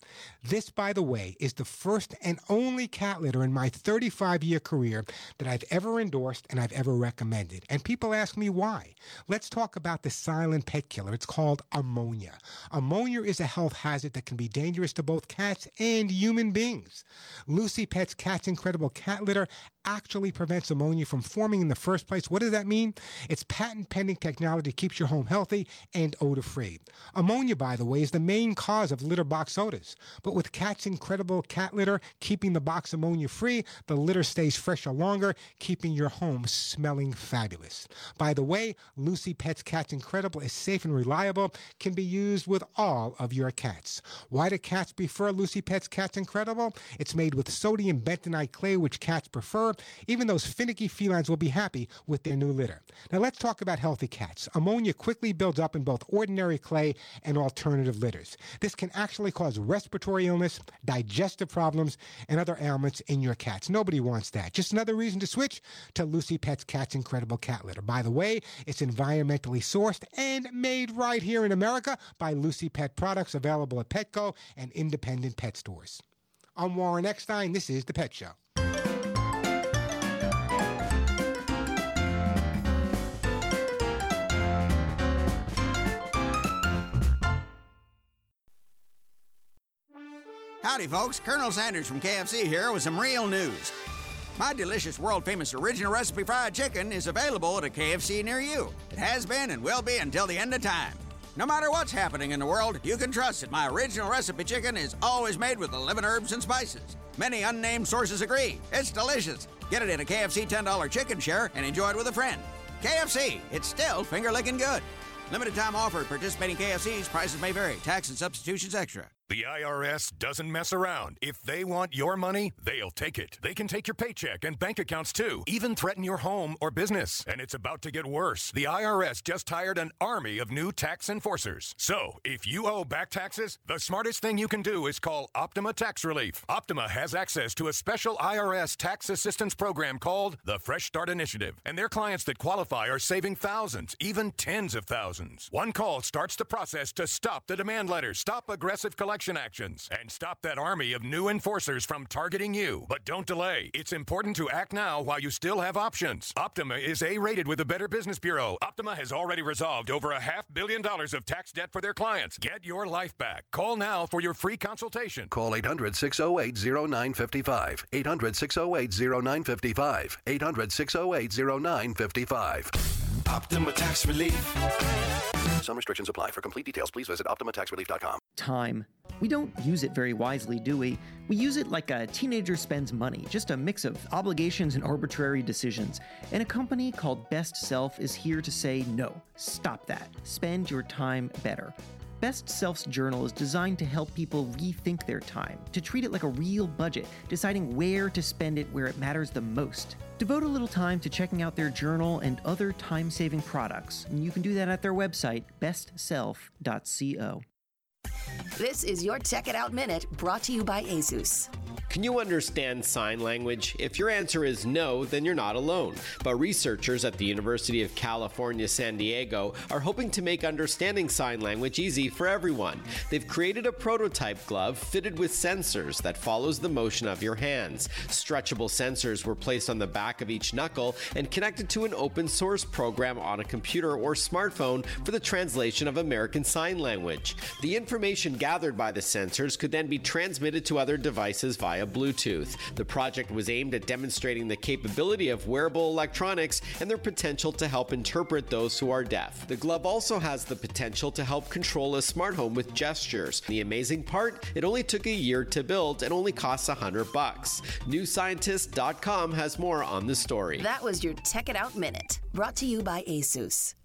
This, by the way, is the first and only cat litter in my 35 year career that I've ever endorsed and I've ever recommended. And people ask me why. Let's talk about the silent pet killer. It's called ammonia. Ammonia is a health hazard that can be dangerous to both cats and human beings. Lucy Pet's Cat's Incredible Cat Litter actually prevents ammonia from forming in the first place. What does that mean? It's patent pending technology keeps your home healthy and odor free. Ammonia, by the way, is the main cause of litter box odors. But with Cat's Incredible Cat Litter, keeping the box ammonia free, the litter stays fresher longer, keeping your home smelling fabulous. By the way, Lucy Pet's Cat's Incredible is safe and reliable, can be used with all of your cats. Why do cats prefer Lucy Pet's Cat's Incredible? It's made with sodium bentonite clay, which cats prefer. Even those finicky felines will be happy with their new litter. Now let's talk about healthy cats. Ammonia quickly builds up in both ordinary clay and alternative litters. This can actually cause respiratory illness, digestive problems, and other ailments in your cats. Nobody wants that. Just another reason to switch to Lucy Pet's Cat's Incredible Cat Litter. By the way, it's environmentally sourced and made right here in America by Lucy Pet Products, available at Petco and independent pet stores. I'm Warren Eckstein. This is The Pet Show. Howdy, folks. Colonel Sanders from KFC here with some real news. My delicious, world famous original recipe fried chicken is available at a KFC near you. It has been and will be until the end of time. No matter what's happening in the world, you can trust that my original recipe chicken is always made with 11 herbs and spices. Many unnamed sources agree. It's delicious. Get it in a KFC $10 chicken share and enjoy it with a friend. KFC, it's still finger licking good. Limited time offer at participating KFCs. Prices may vary. Tax and substitutions extra. The IRS doesn't mess around. If they want your money, they'll take it. They can take your paycheck and bank accounts too, even threaten your home or business. And it's about to get worse. The IRS just hired an army of new tax enforcers. So, if you owe back taxes, the smartest thing you can do is call Optima Tax Relief. Optima has access to a special IRS tax assistance program called the Fresh Start Initiative. And their clients that qualify are saving thousands, even tens of thousands. One call starts the process to stop the demand letters, stop aggressive collection actions, and stop that army of new enforcers from targeting you. But don't delay. It's important to act now while you still have options. Optima is A rated with the Better Business Bureau. Optima has already resolved over a half billion dollars of tax debt for their clients. Get your life back. Call now for your free consultation. Call 800 608 0955. 800 608 0955. 800 608 0955. Optima Tax Relief. Some restrictions apply. For complete details, please visit OptimaTaxRelief.com. Time. We don't use it very wisely, do we? We use it like a teenager spends money, just a mix of obligations and arbitrary decisions. And a company called Best Self is here to say no, stop that. Spend your time better. Best Self's journal is designed to help people rethink their time, to treat it like a real budget, deciding where to spend it where it matters the most. Devote a little time to checking out their journal and other time saving products. And you can do that at their website, bestself.co. This is your Tech It Out Minute brought to you by Asus. Can you understand sign language? If your answer is no, then you're not alone. But researchers at the University of California, San Diego are hoping to make understanding sign language easy for everyone. They've created a prototype glove fitted with sensors that follows the motion of your hands. Stretchable sensors were placed on the back of each knuckle and connected to an open source program on a computer or smartphone for the translation of American Sign Language. The information gathered by the sensors could then be transmitted to other devices via Bluetooth. The project was aimed at demonstrating the capability of wearable electronics and their potential to help interpret those who are deaf. The glove also has the potential to help control a smart home with gestures. The amazing part, it only took a year to build and only costs 100 bucks. NewScientist.com has more on the story. That was your Tech It Out Minute brought to you by Asus.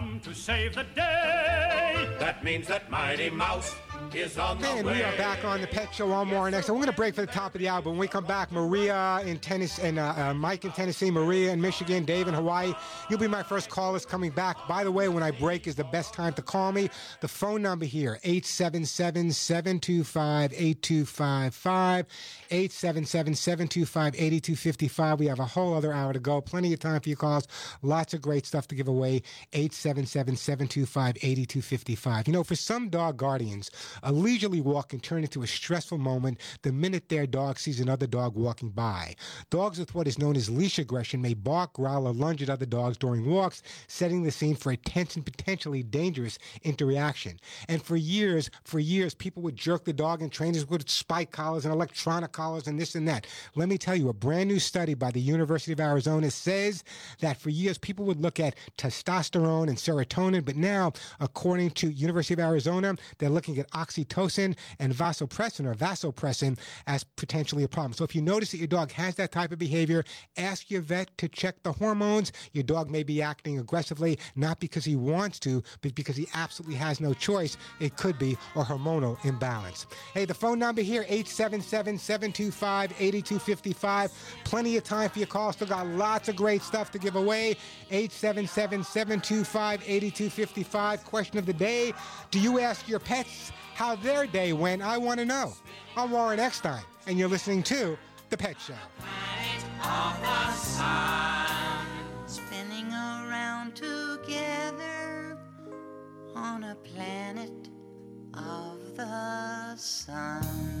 Come to save the day. That means that Mighty Mouse is on the And way. we are back on the Pet Show on more next. So we're going to break for the top of the hour. But When we come back, Maria in Tennessee, and uh, uh, Mike in Tennessee, Maria in Michigan, Dave in Hawaii. You'll be my first callers coming back. By the way, when I break is the best time to call me. The phone number here, 877-725-8255. 877-725-8255. We have a whole other hour to go. Plenty of time for your calls. Lots of great stuff to give away. 877-725-8255. You know, for some dog guardians, a leisurely walk can turn into a stressful moment the minute their dog sees another dog walking by. Dogs with what is known as leash aggression may bark, growl, or lunge at other dogs during walks, setting the scene for a tense and potentially dangerous interaction. And for years, for years, people would jerk the dog and trainers with spike collars and electronic collars and this and that. Let me tell you, a brand new study by the University of Arizona says that for years people would look at testosterone and serotonin, but now, according to University of Arizona, they're looking at oxytocin and vasopressin or vasopressin as potentially a problem. So if you notice that your dog has that type of behavior, ask your vet to check the hormones. Your dog may be acting aggressively, not because he wants to, but because he absolutely has no choice. It could be a hormonal imbalance. Hey, the phone number here, 877-725-8255. Plenty of time for your call. Still got lots of great stuff to give away. 877-725-8255. Question of the day, do you ask your pets how their day went? I want to know. I'm Warren Eckstein, and you're listening to The Pet Show. the sun, spinning around together on a planet of the sun.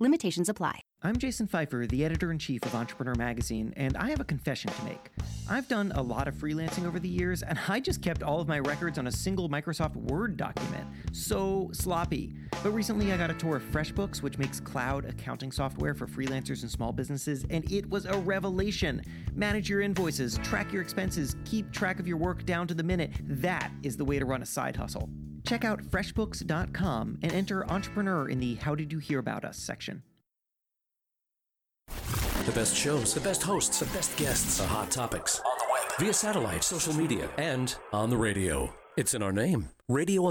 Limitations apply. I'm Jason Feifer, the editor in chief of Entrepreneur Magazine, and I have a confession to make. I've done a lot of freelancing over the years, and I just kept all of my records on a single Microsoft Word document. So sloppy. But recently I got a tour of FreshBooks, which makes cloud accounting software for freelancers and small businesses, and it was a revelation. Manage your invoices, track your expenses, keep track of your work down to the minute. That is the way to run a side hustle. Check out freshbooks.com and enter entrepreneur in the How Did You Hear About Us section. The best shows, the best hosts, the best guests, the hot topics. On the web, via satellite, social media, and on the radio. It's in our name. Radio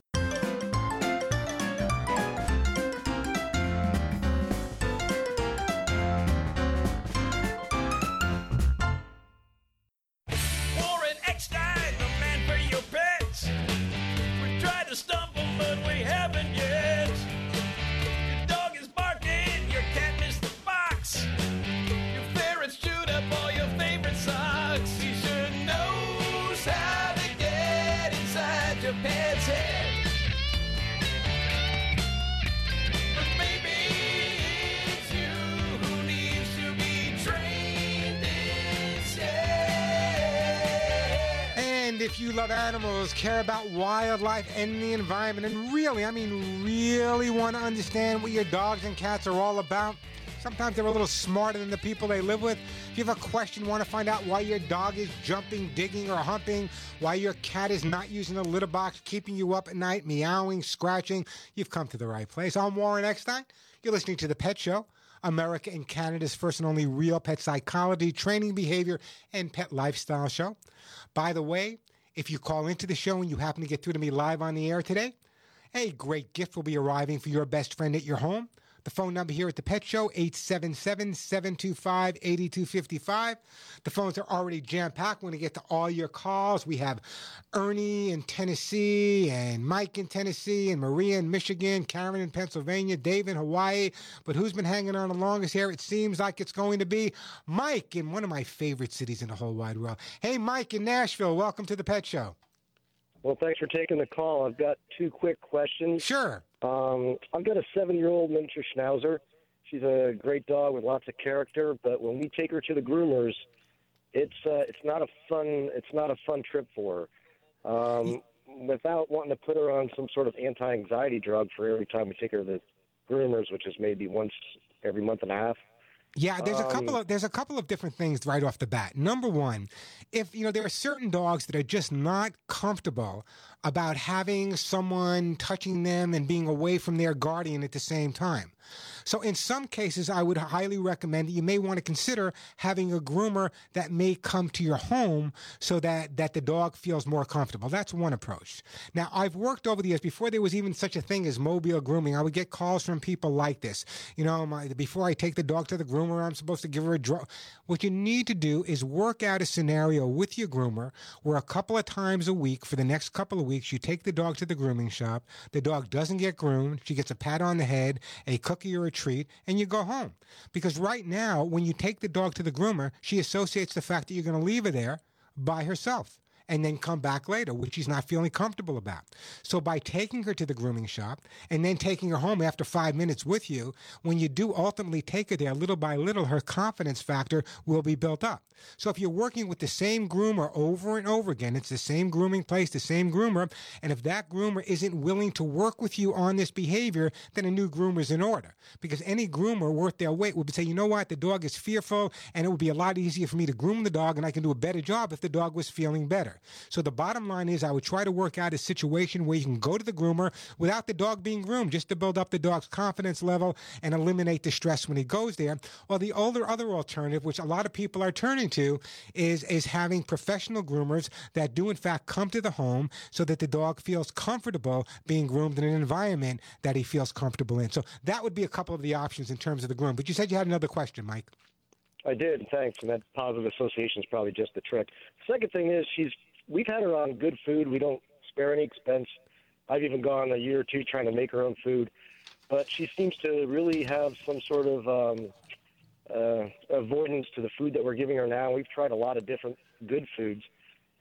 care about wildlife and the environment, and really, I mean, really want to understand what your dogs and cats are all about, sometimes they're a little smarter than the people they live with. If you have a question, want to find out why your dog is jumping, digging, or humping, why your cat is not using the litter box, keeping you up at night, meowing, scratching, you've come to the right place. I'm Warren Eckstein. You're listening to The Pet Show. America and Canada's first and only real pet psychology, training behavior, and pet lifestyle show. By the way, if you call into the show and you happen to get through to me live on the air today, a great gift will be arriving for your best friend at your home. The phone number here at the Pet Show, 877-725-8255. The phones are already jam-packed. We're going to get to all your calls. We have Ernie in Tennessee and Mike in Tennessee and Maria in Michigan, Karen in Pennsylvania, Dave in Hawaii. But who's been hanging on the longest here? It seems like it's going to be Mike in one of my favorite cities in the whole wide world. Hey, Mike in Nashville. Welcome to the Pet Show. Well, thanks for taking the call. I've got two quick questions. Sure. Um, I've got a seven-year-old miniature Schnauzer. She's a great dog with lots of character, but when we take her to the groomers, it's uh, it's not a fun it's not a fun trip for her. Um, without wanting to put her on some sort of anti-anxiety drug for every time we take her to the groomers, which is maybe once every month and a half. Yeah, there's a couple Um, of there's a couple of different things right off the bat. Number one, if you know there are certain dogs that are just not comfortable about having someone touching them and being away from their guardian at the same time. So in some cases, I would highly recommend that you may want to consider having a groomer that may come to your home so that that the dog feels more comfortable. That's one approach. Now, I've worked over the years before there was even such a thing as mobile grooming. I would get calls from people like this. You know, my, before I take the dog to the groomer, I'm supposed to give her a draw. What you need to do is work out a scenario with your groomer where a couple of times a week for the next couple of weeks you take the dog to the grooming shop. The dog doesn't get groomed. She gets a pat on the head, a cookie or a treat, and you go home. Because right now, when you take the dog to the groomer, she associates the fact that you're going to leave her there by herself and then come back later, which she's not feeling comfortable about. So by taking her to the grooming shop and then taking her home after five minutes with you, when you do ultimately take her there, little by little, her confidence factor will be built up. So if you're working with the same groomer over and over again, it's the same grooming place, the same groomer, and if that groomer isn't willing to work with you on this behavior, then a new groomer is in order. Because any groomer worth their weight would say, you know what, the dog is fearful, and it would be a lot easier for me to groom the dog, and I can do a better job if the dog was feeling better. So the bottom line is, I would try to work out a situation where you can go to the groomer without the dog being groomed, just to build up the dog's confidence level and eliminate the stress when he goes there. Or the older other alternative, which a lot of people are turning to, is is having professional groomers that do in fact come to the home so that the dog feels comfortable being groomed in an environment that he feels comfortable in. So that would be a couple of the options in terms of the groom. But you said you had another question, Mike. I did, thanks. And that positive association is probably just the trick. Second thing is she's we've had her on good food. We don't spare any expense. I've even gone a year or two trying to make her own food, but she seems to really have some sort of um, uh, avoidance to the food that we're giving her now. We've tried a lot of different good foods,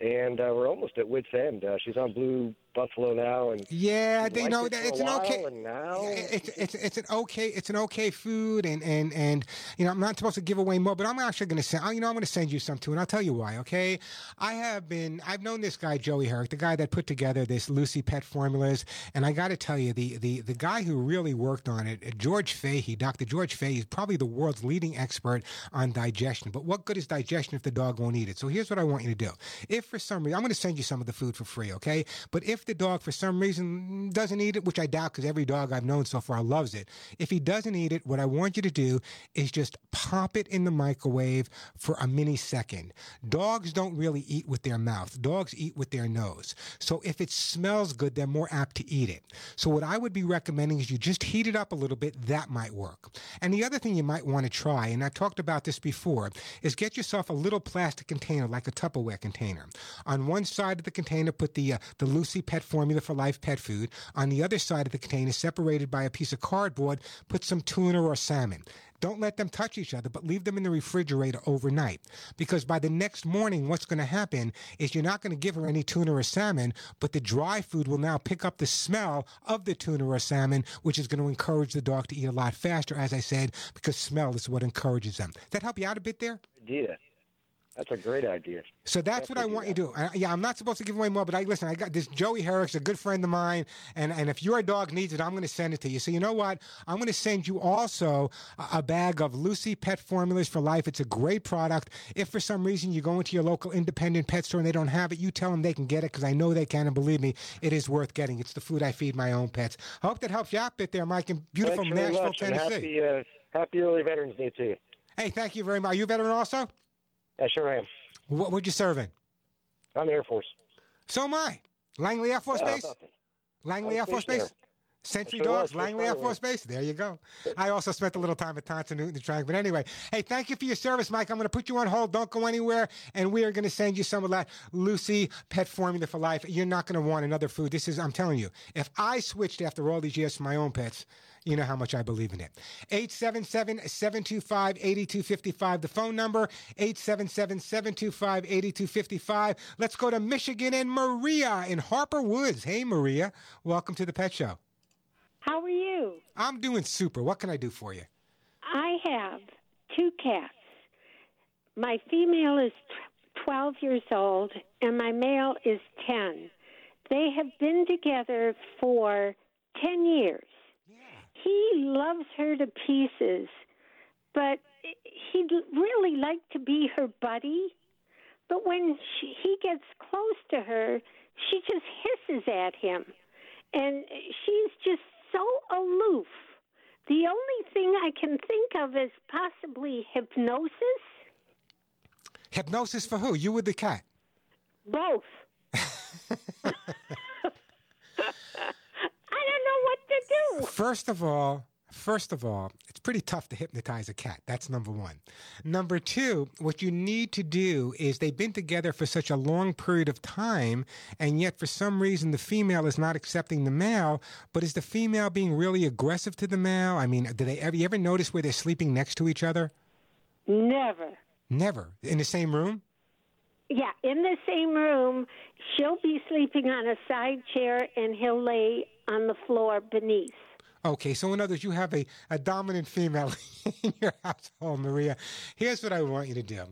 and uh, we're almost at wit's end. Uh, she's on Blue Buffalo now, and Yeah, they know that it's an okay. Now It's it's it's an okay it's an okay food and and and you know I'm not supposed to give away more, but I'm actually going to send you know I'm going to send you some too, and I'll tell you why. Okay, I have been I've known this guy Joey Herrick, the guy that put together this Lucy Pet formulas, and I got to tell you the the the guy who really worked on it, George Fahey, Dr. George Fahey, is probably the world's leading expert on digestion. But what good is digestion if the dog won't eat it? So here's what I want you to do. If for some reason I'm going to send you some of the food for free, okay? But if the dog for some reason doesn't eat it, which I doubt because every dog I've known so far loves it, if he doesn't eat it, what I want you to do is just pop it in the microwave for a mini second. Dogs don't really eat with their mouth. Dogs eat with their nose. So if it smells good, they're more apt to eat it. So what I would be recommending is you just heat it up a little bit. That might work. And the other thing you might want to try, and I talked about this before, is get yourself a little plastic container like a Tupperware container. On one side of the container, put the uh, the Lucy Pet Formula for Life pet food. On the other side of the container, separated by a piece of cardboard, put some tuna or salmon. Don't let them touch each other, but leave them in the refrigerator overnight. Because by the next morning, what's going to happen is you're not going to give her any tuna or salmon, but the dry food will now pick up the smell of the tuna or salmon, which is going to encourage the dog to eat a lot faster, as I said, because smell is what encourages them. Does that help you out a bit there? idea. That's a great idea. So that's what I want you to do. Uh, yeah, I'm not supposed to give away more, but I listen. I got this Joey Herrick's a good friend of mine, and and if your dog needs it, I'm going to send it to you. So you know what? I'm going to send you also a, a bag of Lucy Pet Formulas for Life. It's a great product. If for some reason you go into your local independent pet store and they don't have it, you tell them they can get it because I know they can, and believe me, it is worth getting. It's the food I feed my own pets. I hope that helps you out a bit there, Mike, in beautiful Thanks Nashville, Tennessee. Happy, uh, happy early Veterans Day to you. Hey, thank you very much. Are you a veteran also? I sure am. What would you serve in? I'm the Air Force. So am I. Langley Air Force Yeah, Base? Langley Air Force Base? Sentry Sure Dogs, Langley Air. Force Base. There you go. I also spent a little time at Tan Son Nhut, Triangle. But anyway, hey, thank you for your service, Mike. I'm going to put you on hold. Don't go anywhere. And we are going to send you some of that Lucy Pet Formula for Life. You're not going to want another food. This is, I'm telling you, if I switched after all these years to my own pets, you know how much I believe in it. 877 725 8255. The phone number 877 725 8255. Let's go to Michigan and Maria in Harper Woods. Hey, Maria. Welcome to the Pet Show. How are you? I'm doing super. What can I do for you? I have two cats. My female is 12 years old and my male is 10. They have been together for 10 years. He loves her to pieces, but he'd really like to be her buddy. But when she, he gets close to her, she just hisses at him. And she's just so aloof. The only thing I can think of is possibly hypnosis. Hypnosis for who? You with the cat? Both. I don't know what to do. First of all, first of all, it's pretty tough to hypnotize a cat. That's number one. Number two, what you need to do is they've been together for such a long period of time, and yet for some reason the female is not accepting the male. But is the female being really aggressive to the male? I mean, do they ever you ever notice where they're sleeping next to each other? Never. Never in the same room. Yeah, in the same room, she'll be sleeping on a side chair and he'll lay on the floor beneath. Okay, so in other words, you have a, a dominant female in your household, Maria. Here's what I want you to do.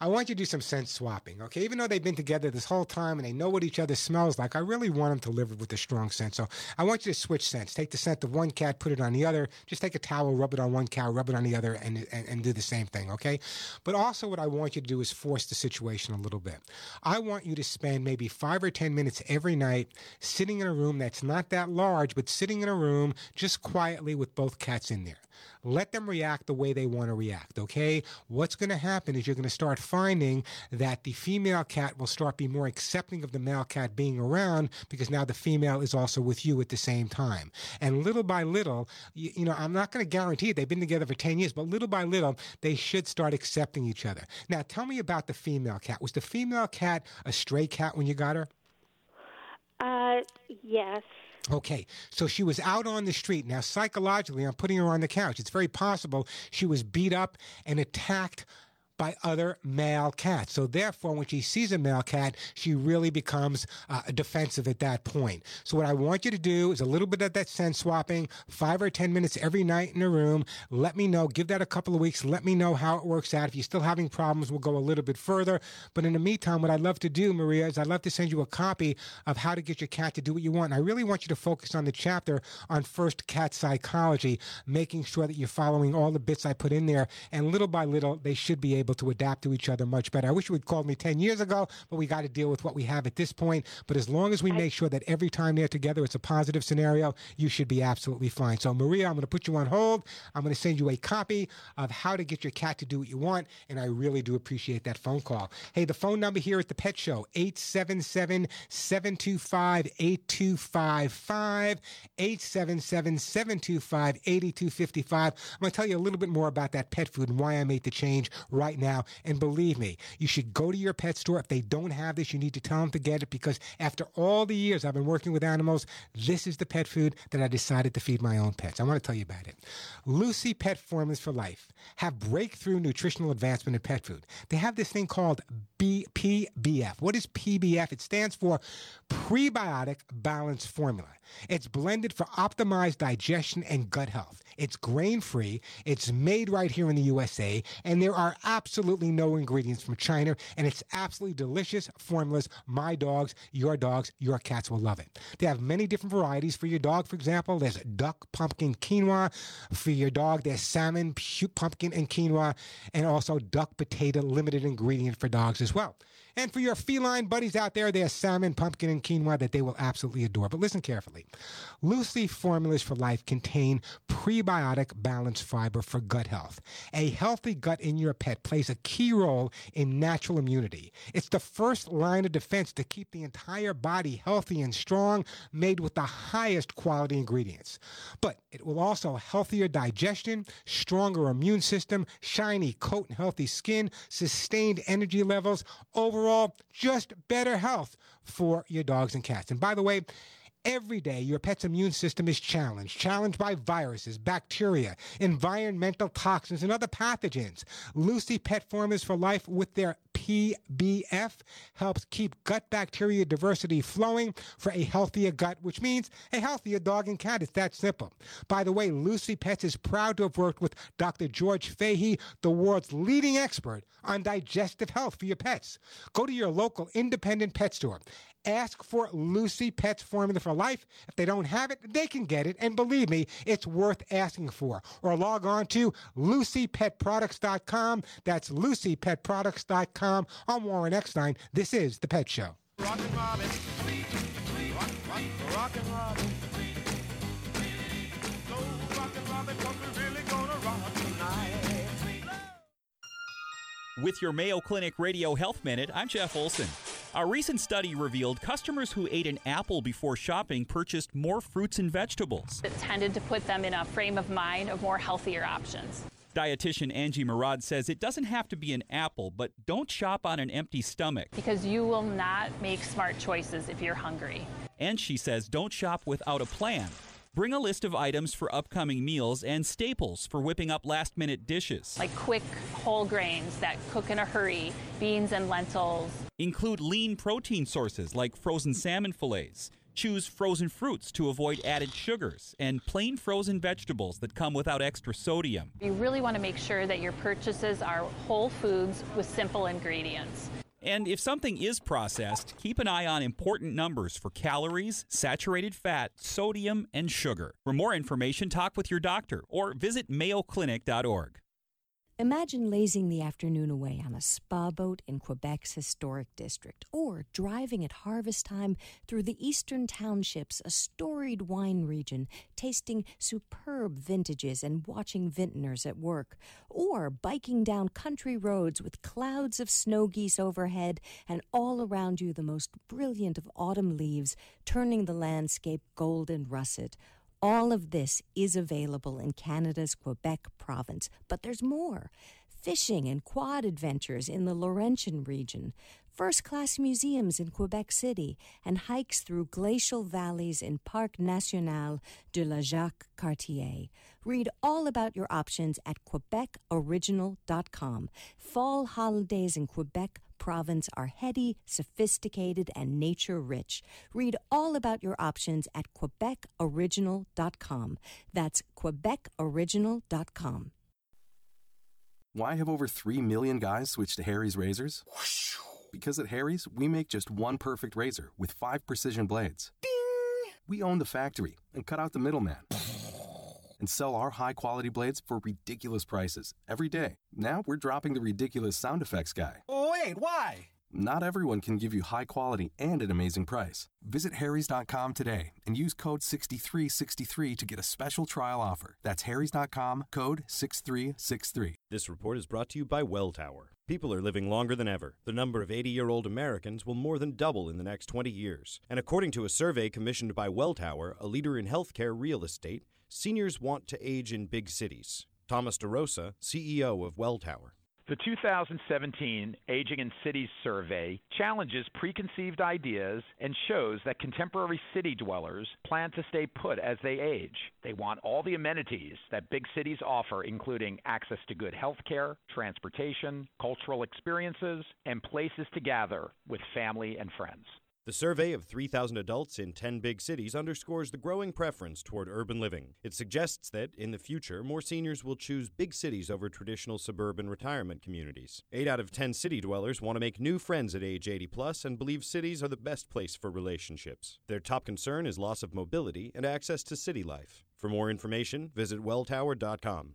I want you to do some scent swapping, okay? Even though they've been together this whole time and they know what each other smells like, I really want them to live with a strong scent. So I want you to switch scents. Take the scent of one cat, put it on the other. Just take a towel, rub it on one cow, rub it on the other, and, and, and do the same thing, okay? But also, what I want you to do is force the situation a little bit. I want you to spend maybe five or 10 minutes every night sitting in a room that's not that large, but sitting in a room just quietly with both cats in there. Let them react the way they want to react, okay? What's going to happen is you're going to start finding that the female cat will start being more accepting of the male cat being around because now the female is also with you at the same time. And little by little, you, you know, I'm not going to guarantee it. They've been together for 10 years, but little by little, they should start accepting each other. Now, tell me about the female cat. Was the female cat a stray cat when you got her? Uh, yes. Okay, so she was out on the street. Now, psychologically, I'm putting her on the couch. It's very possible she was beat up and attacked by other male cats. So, therefore, when she sees a male cat, she really becomes uh, defensive at that point. So, what I want you to do is a little bit of that scent swapping, five or 10 minutes every night in a room. Let me know. Give that a couple of weeks. Let me know how it works out. If you're still having problems, we'll go a little bit further. But in the meantime, what I'd love to do, Maria, is I'd love to send you a copy of how to get your cat to do what you want. And I really want you to focus on the chapter on first cat psychology, making sure that you're following all the bits I put in there. And little by little, they should be able to adapt to each other much better. I wish you had called me 10 years ago, but we got to deal with what we have at this point. But as long as we make sure that every time they're together, it's a positive scenario, you should be absolutely fine. So, Maria, I'm going to put you on hold. I'm going to send you a copy of how to get your cat to do what you want. And I really do appreciate that phone call. Hey, the phone number here at the Pet Show, 877 725 8255. 877 725 8255. I'm going to tell you a little bit more about that pet food and why I made the change right now. And believe me, you should go to your pet store. If they don't have this, you need to tell them to get it because after all the years I've been working with animals, this is the pet food that I decided to feed my own pets. I want to tell you about it. Lucy Pet Formulas for Life have breakthrough nutritional advancement in pet food. They have this thing called B- PBF. What is PBF? It stands for Prebiotic Balance Formula. It's blended for optimized digestion and gut health. It's grain free. It's made right here in the USA, and there are absolutely no ingredients from China, and it's absolutely delicious formulas. My dogs, your dogs, your cats will love it. They have many different varieties for your dog. For example, there's duck, pumpkin, quinoa. For your dog, there's salmon, pumpkin, and quinoa, and also duck potato limited ingredient for dogs as well. And for your feline buddies out there, there's salmon, pumpkin, and quinoa that they will absolutely adore. But listen carefully. Leaf formulas for life contain prebiotic balanced fiber for gut health. A healthy gut in your pet plays a key role in natural immunity. It's the first line of defense to keep the entire body healthy and strong, made with the highest quality ingredients. But it will also healthier digestion, stronger immune system, shiny coat and healthy skin, sustained energy levels, overall overall, just better health for your dogs and cats. And by the way, Every day, your pet's immune system is challenged, challenged by viruses, bacteria, environmental toxins, and other pathogens. Lucy Pet Formulas for Life with their PBF helps keep gut bacteria diversity flowing for a healthier gut, which means a healthier dog and cat. It's that simple. By the way, Lucy Pets is proud to have worked with Dr. George Fahey, the world's leading expert on digestive health for your pets. Go to your local independent pet store ask for Lucy Pets Formula for Life. If they don't have it, they can get it. And believe me, it's worth asking for. Or log on to lucypetproducts.com. That's lucypetproducts.com. I'm Warren Eckstein. This is The Pet Show. Rockin' Robin. Rock, rock, rockin' Robin. With your Mayo Clinic Radio Health Minute, I'm Jeff Olson. A recent study revealed customers who ate an apple before shopping purchased more fruits and vegetables. It tended to put them in a frame of mind of more healthier options. Dietitian Angie Murad says it doesn't have to be an apple, but don't shop on an empty stomach. Because you will not make smart choices if you're hungry. And she says don't shop without a plan. Bring a list of items for upcoming meals and staples for whipping up last minute dishes. Like quick whole grains that cook in a hurry, beans and lentils. Include lean protein sources like frozen salmon fillets. Choose frozen fruits to avoid added sugars and plain frozen vegetables that come without extra sodium. You really want to make sure that your purchases are whole foods with simple ingredients. And if something is processed, keep an eye on important numbers for calories, saturated fat, sodium, and sugar. For more information, talk with your doctor or visit mayoclinic.org. Imagine lazing the afternoon away on a spa boat in Quebec's historic district, or driving at harvest time through the eastern townships, a storied wine region, tasting superb vintages and watching vintners at work, or biking down country roads with clouds of snow geese overhead and all around you the most brilliant of autumn leaves, turning the landscape golden russet all of this is available in Canada's Quebec province, but there's more. Fishing and quad adventures in the Laurentian region, first class museums in Quebec City, and hikes through glacial valleys in Parc National de la Jacques Cartier. Read all about your options at QuebecOriginal.com. Fall holidays in Quebec province are heady, sophisticated, and nature rich. Read all about your options at QuebecOriginal.com. That's QuebecOriginal.com. Why have over 3 million guys switched to Harry's razors? Because at Harry's, we make just one perfect razor with five precision blades. Ding! We own the factory and cut out the middleman. and sell our high quality blades for ridiculous prices every day. Now we're dropping the ridiculous sound effects guy. Oh, Wait, why? Not everyone can give you high quality and an amazing price. Visit Harry's.com today and use code 6363 to get a special trial offer. That's Harry's.com, code 6363. This report is brought to you by Welltower. People are living longer than ever. The number of 80 year old Americans will more than double in the next 20 years. And according to a survey commissioned by Welltower, a leader in healthcare real estate, seniors want to age in big cities. Thomas DeRosa, CEO of Welltower. The 2017 Aging in Cities survey challenges preconceived ideas and shows that contemporary city dwellers plan to stay put as they age. They want all the amenities that big cities offer, including access to good health care, transportation, cultural experiences, and places to gather with family and friends. The survey of 3,000 adults in 10 big cities underscores the growing preference toward urban living. It suggests that, in the future, more seniors will choose big cities over traditional suburban retirement communities. 8 out of 10 city dwellers want to make new friends at age 80 plus and believe cities are the best place for relationships. Their top concern is loss of mobility and access to city life. For more information, visit welltower.com.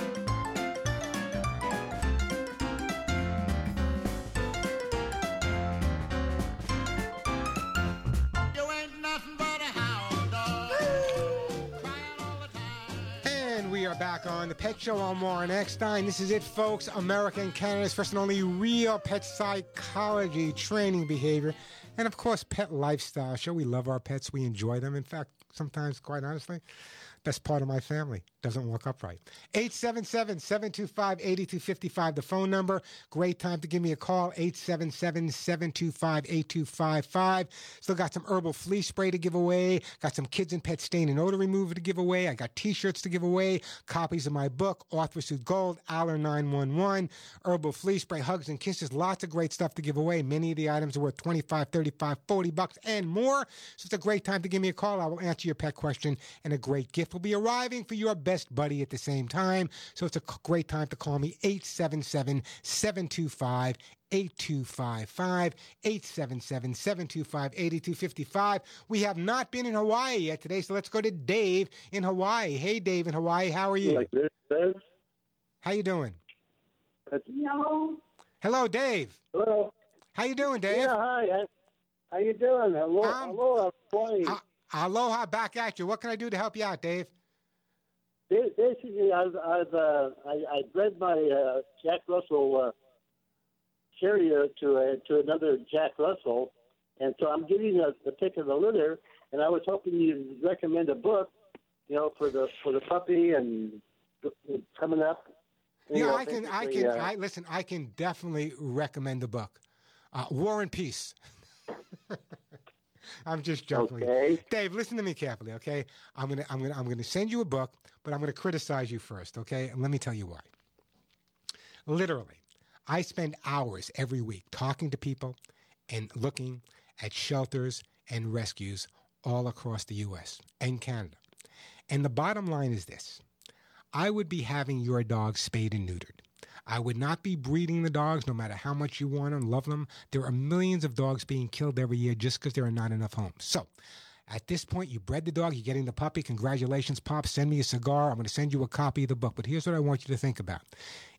Back on the Pet Show on Warren Eckstein. This is it, folks. America and Canada's first and only real pet psychology training behavior. And of course, pet lifestyle show. We love our pets. We enjoy them. In fact, sometimes, quite honestly, best part of my family doesn't walk upright. 877 725 8255, the phone number. Great time to give me a call. 877 725 8255. Still got some herbal flea spray to give away. Got some kids and pet stain and odor remover to give away. I got t shirts to give away. Copies of my book, Arthur Gold, Aller 911, herbal flea spray, hugs and kisses. Lots of great stuff to give away. Many of the items are worth 25, 35, 40 bucks and more. So it's a great time to give me a call. I will answer your pet question, and a great gift will be arriving for your best buddy at the same time. So it's a great time to call me 877 725 8255 877 725 8255. We have not been in Hawaii yet today, so let's go to Dave in Hawaii. Hey, Dave in Hawaii, how are you? Like this, Dave? How you doing? No. Hello, Dave. Hello. How you doing, Dave? Yeah, hi. How- How you doing? Hello, hello, I'm Tony. Aloha, back at you. What can I do to help you out, Dave? Basically, I've, I've uh, I, I bred my uh, Jack Russell uh, Terrier to a, to another Jack Russell, and so I'm getting the, the pick of the litter, and I was hoping you'd recommend a book, you know, for the for the puppy and coming up. Yeah, I can. I can. uh, I listen. I can definitely recommend the book, uh, War and Peace. I'm just joking. Okay. Dave, listen to me carefully, okay? I'm gonna, I'm gonna, I'm gonna send you a book, but I'm gonna criticize you first, okay? And let me tell you why. Literally, I spend hours every week talking to people and looking at shelters and rescues all across the U.S. and Canada. And the bottom line is this I would be having your dog spayed and neutered. I would not be breeding the dogs no matter how much you want them, love them. There are millions of dogs being killed every year just because there are not enough homes. So, at this point, you bred the dog, you're getting the puppy. Congratulations, Pop. Send me a cigar. I'm going to send you a copy of the book. But here's what I want you to think about.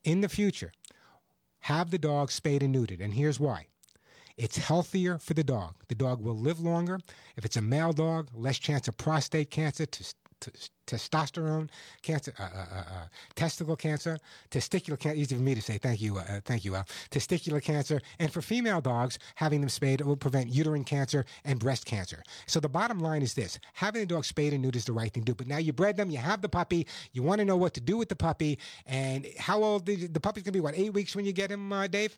In the future, have the dog spayed and neutered. And here's why. It's healthier for the dog. The dog will live longer. If it's a male dog, less chance of prostate cancer, tes- testosterone cancer, uh, uh, uh, uh, testicle cancer, testicular cancer. Easy for me to say. Thank you, uh, thank you, Al. Testicular cancer, and for female dogs, having them spayed will prevent uterine cancer and breast cancer. So the bottom line is this: having the dog spayed and neutered is the right thing to do. But now you bred them, you have the puppy, you want to know what to do with the puppy, and how old the, the puppy's gonna be? What eight weeks when you get him, uh, Dave?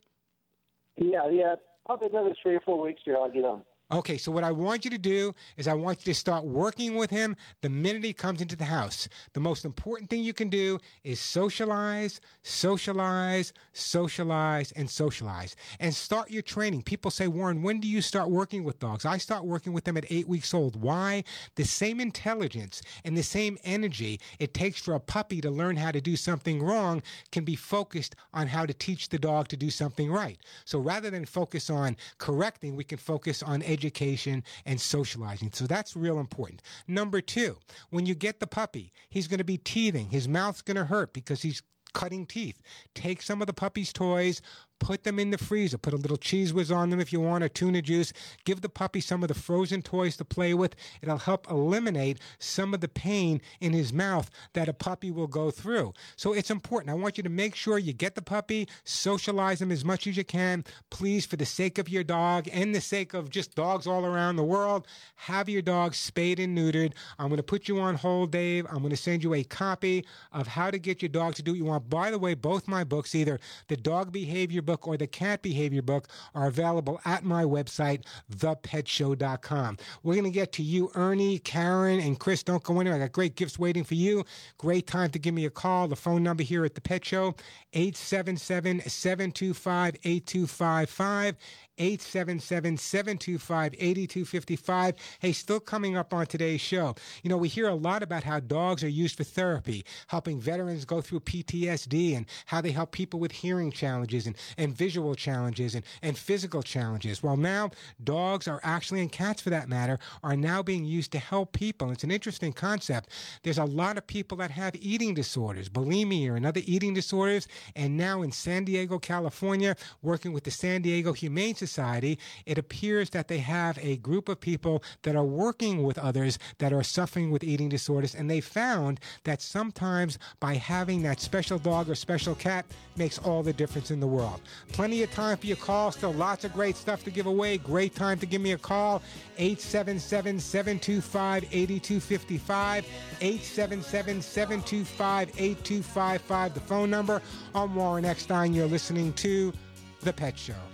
Yeah, yeah. Probably another three or four weeks here. I'll get on. Okay, so what I want you to do is I want you to start working with him the minute he comes into the house. The most important thing you can do is socialize, socialize, socialize, and socialize. And start your training. People say, Warren, when do you start working with dogs? I start working with them at eight weeks old. Why? The same intelligence and the same energy it takes for a puppy to learn how to do something wrong can be focused on how to teach the dog to do something right. So rather than focus on correcting, we can focus on education and socializing. So that's real important. Number two, when you get the puppy, he's going to be teething. His mouth's going to hurt because he's cutting teeth. Take some of the puppy's toys, Put them in the freezer. Put a little cheese whiz on them if you want, or tuna juice. Give the puppy some of the frozen toys to play with. It'll help eliminate some of the pain in his mouth that a puppy will go through. So it's important. I want you to make sure you get the puppy, socialize him as much as you can. Please, for the sake of your dog and the sake of just dogs all around the world, have your dog spayed and neutered. I'm going to put you on hold, Dave. I'm going to send you a copy of how to get your dog to do what you want. By the way, both my books, either the dog behavior book or the cat behavior book, are available at my website, thepetshow.com. We're going to get to you, Ernie, Karen, and Chris. Don't go anywhere. I got great gifts waiting for you. Great time to give me a call. The phone number here at the Pet Show, 877 725 8255. 877 725 8255. Hey, still coming up on today's show. You know, we hear a lot about how dogs are used for therapy, helping veterans go through PTSD and how they help people with hearing challenges and, and visual challenges and, and physical challenges. Well, now dogs are actually, and cats for that matter, are now being used to help people. It's an interesting concept. There's a lot of people that have eating disorders, bulimia and other eating disorders. And now in San Diego, California, working with the San Diego Humane Society, it appears that they have a group of people that are working with others that are suffering with eating disorders. And they found that sometimes by having that special dog or special cat makes all the difference in the world. Plenty of time for your call. Still lots of great stuff to give away. Great time to give me a call. 877 725 8255. 877 725 8255. The phone number. I'm Warren Eckstein. You're listening to The Pet Show.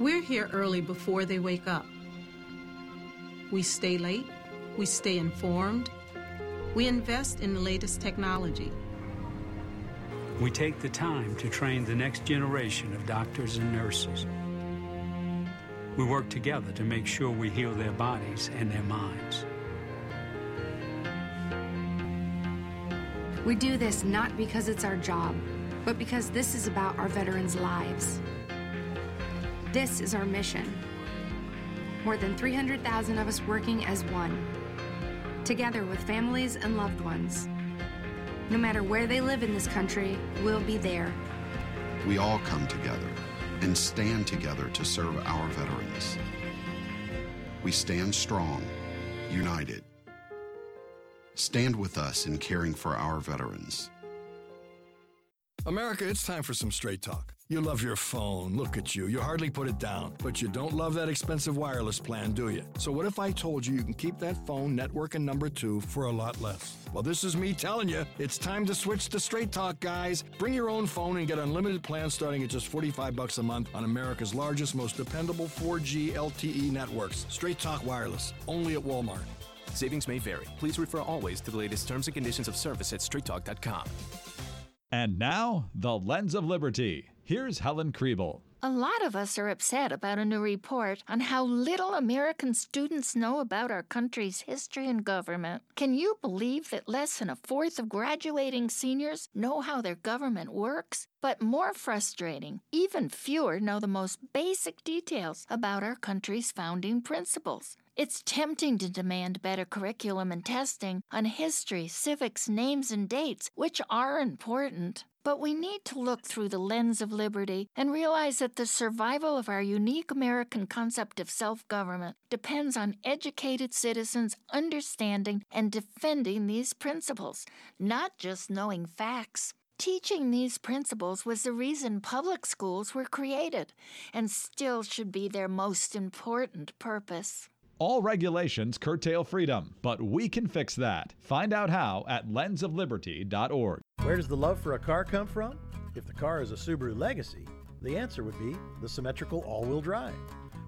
We're here early before they wake up. We stay late, we stay informed, we invest in the latest technology. We take the time to train the next generation of doctors and nurses. We work together to make sure we heal their bodies and their minds. We do this not because it's our job, but because this is about our veterans' lives. This is our mission. More than 300,000 of us working as one, together with families and loved ones. No matter where they live in this country, we'll be there. We all come together and stand together to serve our veterans. We stand strong, united. Stand with us in caring for our veterans. America, it's time for some straight talk. You love your phone. Look at you. You hardly put it down. But you don't love that expensive wireless plan, do you? So, what if I told you you can keep that phone network and number two for a lot less? Well, this is me telling you it's time to switch to Straight Talk, guys. Bring your own phone and get unlimited plans starting at just 45 bucks a month on America's largest, most dependable 4G LTE networks. Straight Talk Wireless, only at Walmart. Savings may vary. Please refer always to the latest terms and conditions of service at straighttalk.com. And now, the Lens of Liberty. Here's Helen Krieble. A lot of us are upset about a new report on how little American students know about our country's history and government. Can you believe that less than a fourth of graduating seniors know how their government works? But more frustrating, even fewer know the most basic details about our country's founding principles. It's tempting to demand better curriculum and testing on history, civics, names, and dates, which are important. But we need to look through the lens of liberty and realize that the survival of our unique American concept of self government depends on educated citizens understanding and defending these principles, not just knowing facts. Teaching these principles was the reason public schools were created and still should be their most important purpose. All regulations curtail freedom, but we can fix that. Find out how at lensofliberty.org. Where does the love for a car come from? If the car is a Subaru Legacy, the answer would be the symmetrical all wheel drive.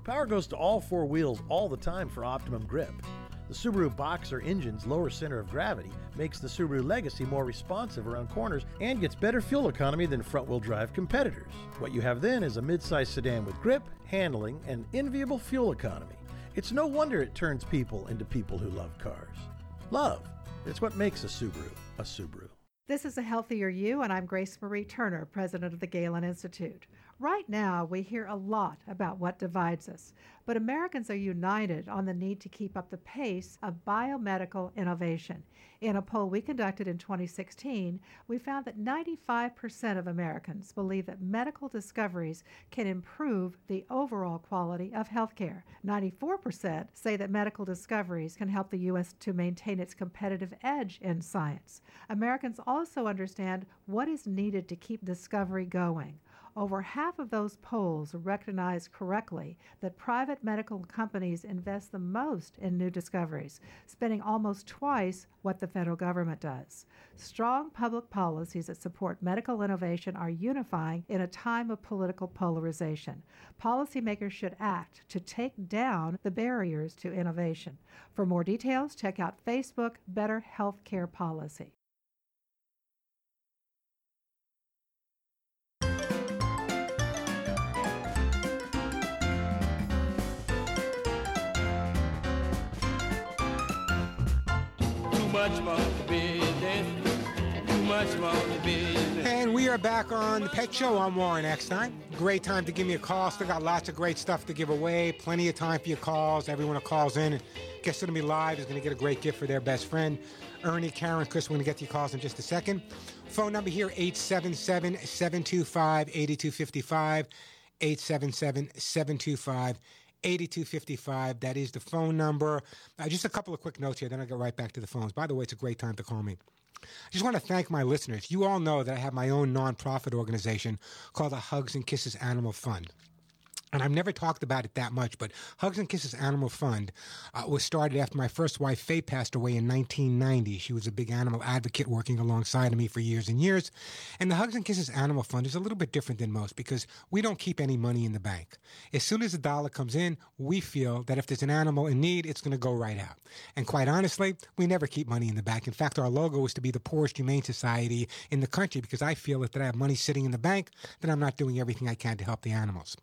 Power goes to all four wheels all the time for optimum grip. The Subaru Boxer engine's lower center of gravity makes the Subaru Legacy more responsive around corners and gets better fuel economy than front wheel drive competitors. What you have then is a mid-size sedan with grip, handling, and enviable fuel economy. It's no wonder it turns people into people who love cars. Love. It's what makes a Subaru a Subaru. This is A Healthier You, and I'm Grace Marie Turner, president of the Galen Institute. Right now, we hear a lot about what divides us, but Americans are united on the need to keep up the pace of biomedical innovation. In a poll we conducted in 2016, we found that 95% of Americans believe that medical discoveries can improve the overall quality of healthcare. 94% say that medical discoveries can help the U.S. to maintain its competitive edge in science. Americans also understand what is needed to keep discovery going. Over half of those polls recognize correctly that private medical companies invest the most in new discoveries, spending almost twice what the federal government does. Strong public policies that support medical innovation are unifying in a time of political polarization. Policymakers should act to take down the barriers to innovation. For more details, check out Facebook Better Healthcare Policy. Much business. Too much for the business. And we are back on the Pet Show on Warren Eckstein. Great time to give me a call. Still got lots of great stuff to give away. Plenty of time for your calls. Everyone who calls in and gets to be live is going to get a great gift for their best friend. Ernie, Karen, Chris, we're going to get to your calls in just a second. Phone number here 877 725 8255. 877 725 8255. That is the phone number. Uh, just a couple of quick notes here, then I'll get right back to the phones. By the way, it's a great time to call me. I just want to thank my listeners. You all know that I have my own nonprofit organization called the Hugs and Kisses Animal Fund and I've never talked about it that much, but Hugs and Kisses Animal Fund uh, was started after my first wife, Faye, passed away in 1990. She was a big animal advocate working alongside of me for years and years. And the Hugs and Kisses Animal Fund is a little bit different than most because we don't keep any money in the bank. As soon as a dollar comes in, we feel that if there's an animal in need, it's going to go right out. And quite honestly, we never keep money in the bank. In fact, our logo is to be the poorest humane society in the country because I feel that if I have money sitting in the bank, then I'm not doing everything I can to help the animals.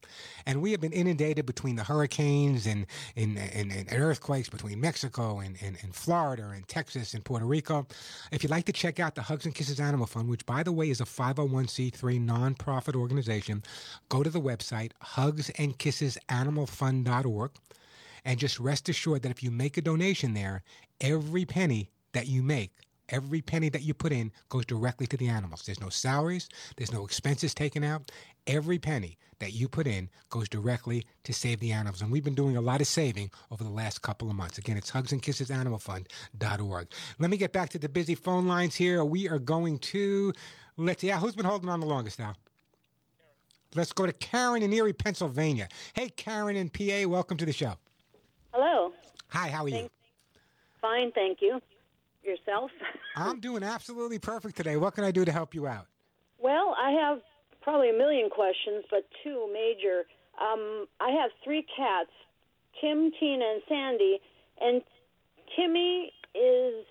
And we have been inundated between the hurricanes and, and, and, and earthquakes between Mexico and, and, and, Florida and Texas and Puerto Rico. If you'd like to check out the Hugs and Kisses Animal Fund, which, by the way, is a 501c3 nonprofit organization, go to the website hugsandkissesanimalfund.org and just rest assured that if you make a donation there, every penny that you make Every penny that you put in goes directly to the animals. There's no salaries, there's no expenses taken out. Every penny that you put in goes directly to save the animals. And we've been doing a lot of saving over the last couple of months. Again, it's hugsandkissesanimalfund.org. Let me get back to the busy phone lines here. We are going to, let's, yeah, who's been holding on the longest now? Let's go to Karen in Erie, Pennsylvania. Hey, Karen in PA, welcome to the show. Hello. Hi, how are you? Fine, thank you. Yourself? I'm doing absolutely perfect today. What can I do to help you out? Well, I have probably a million questions, but two major. Um, I have three cats Tim, Tina, and Sandy. And Timmy is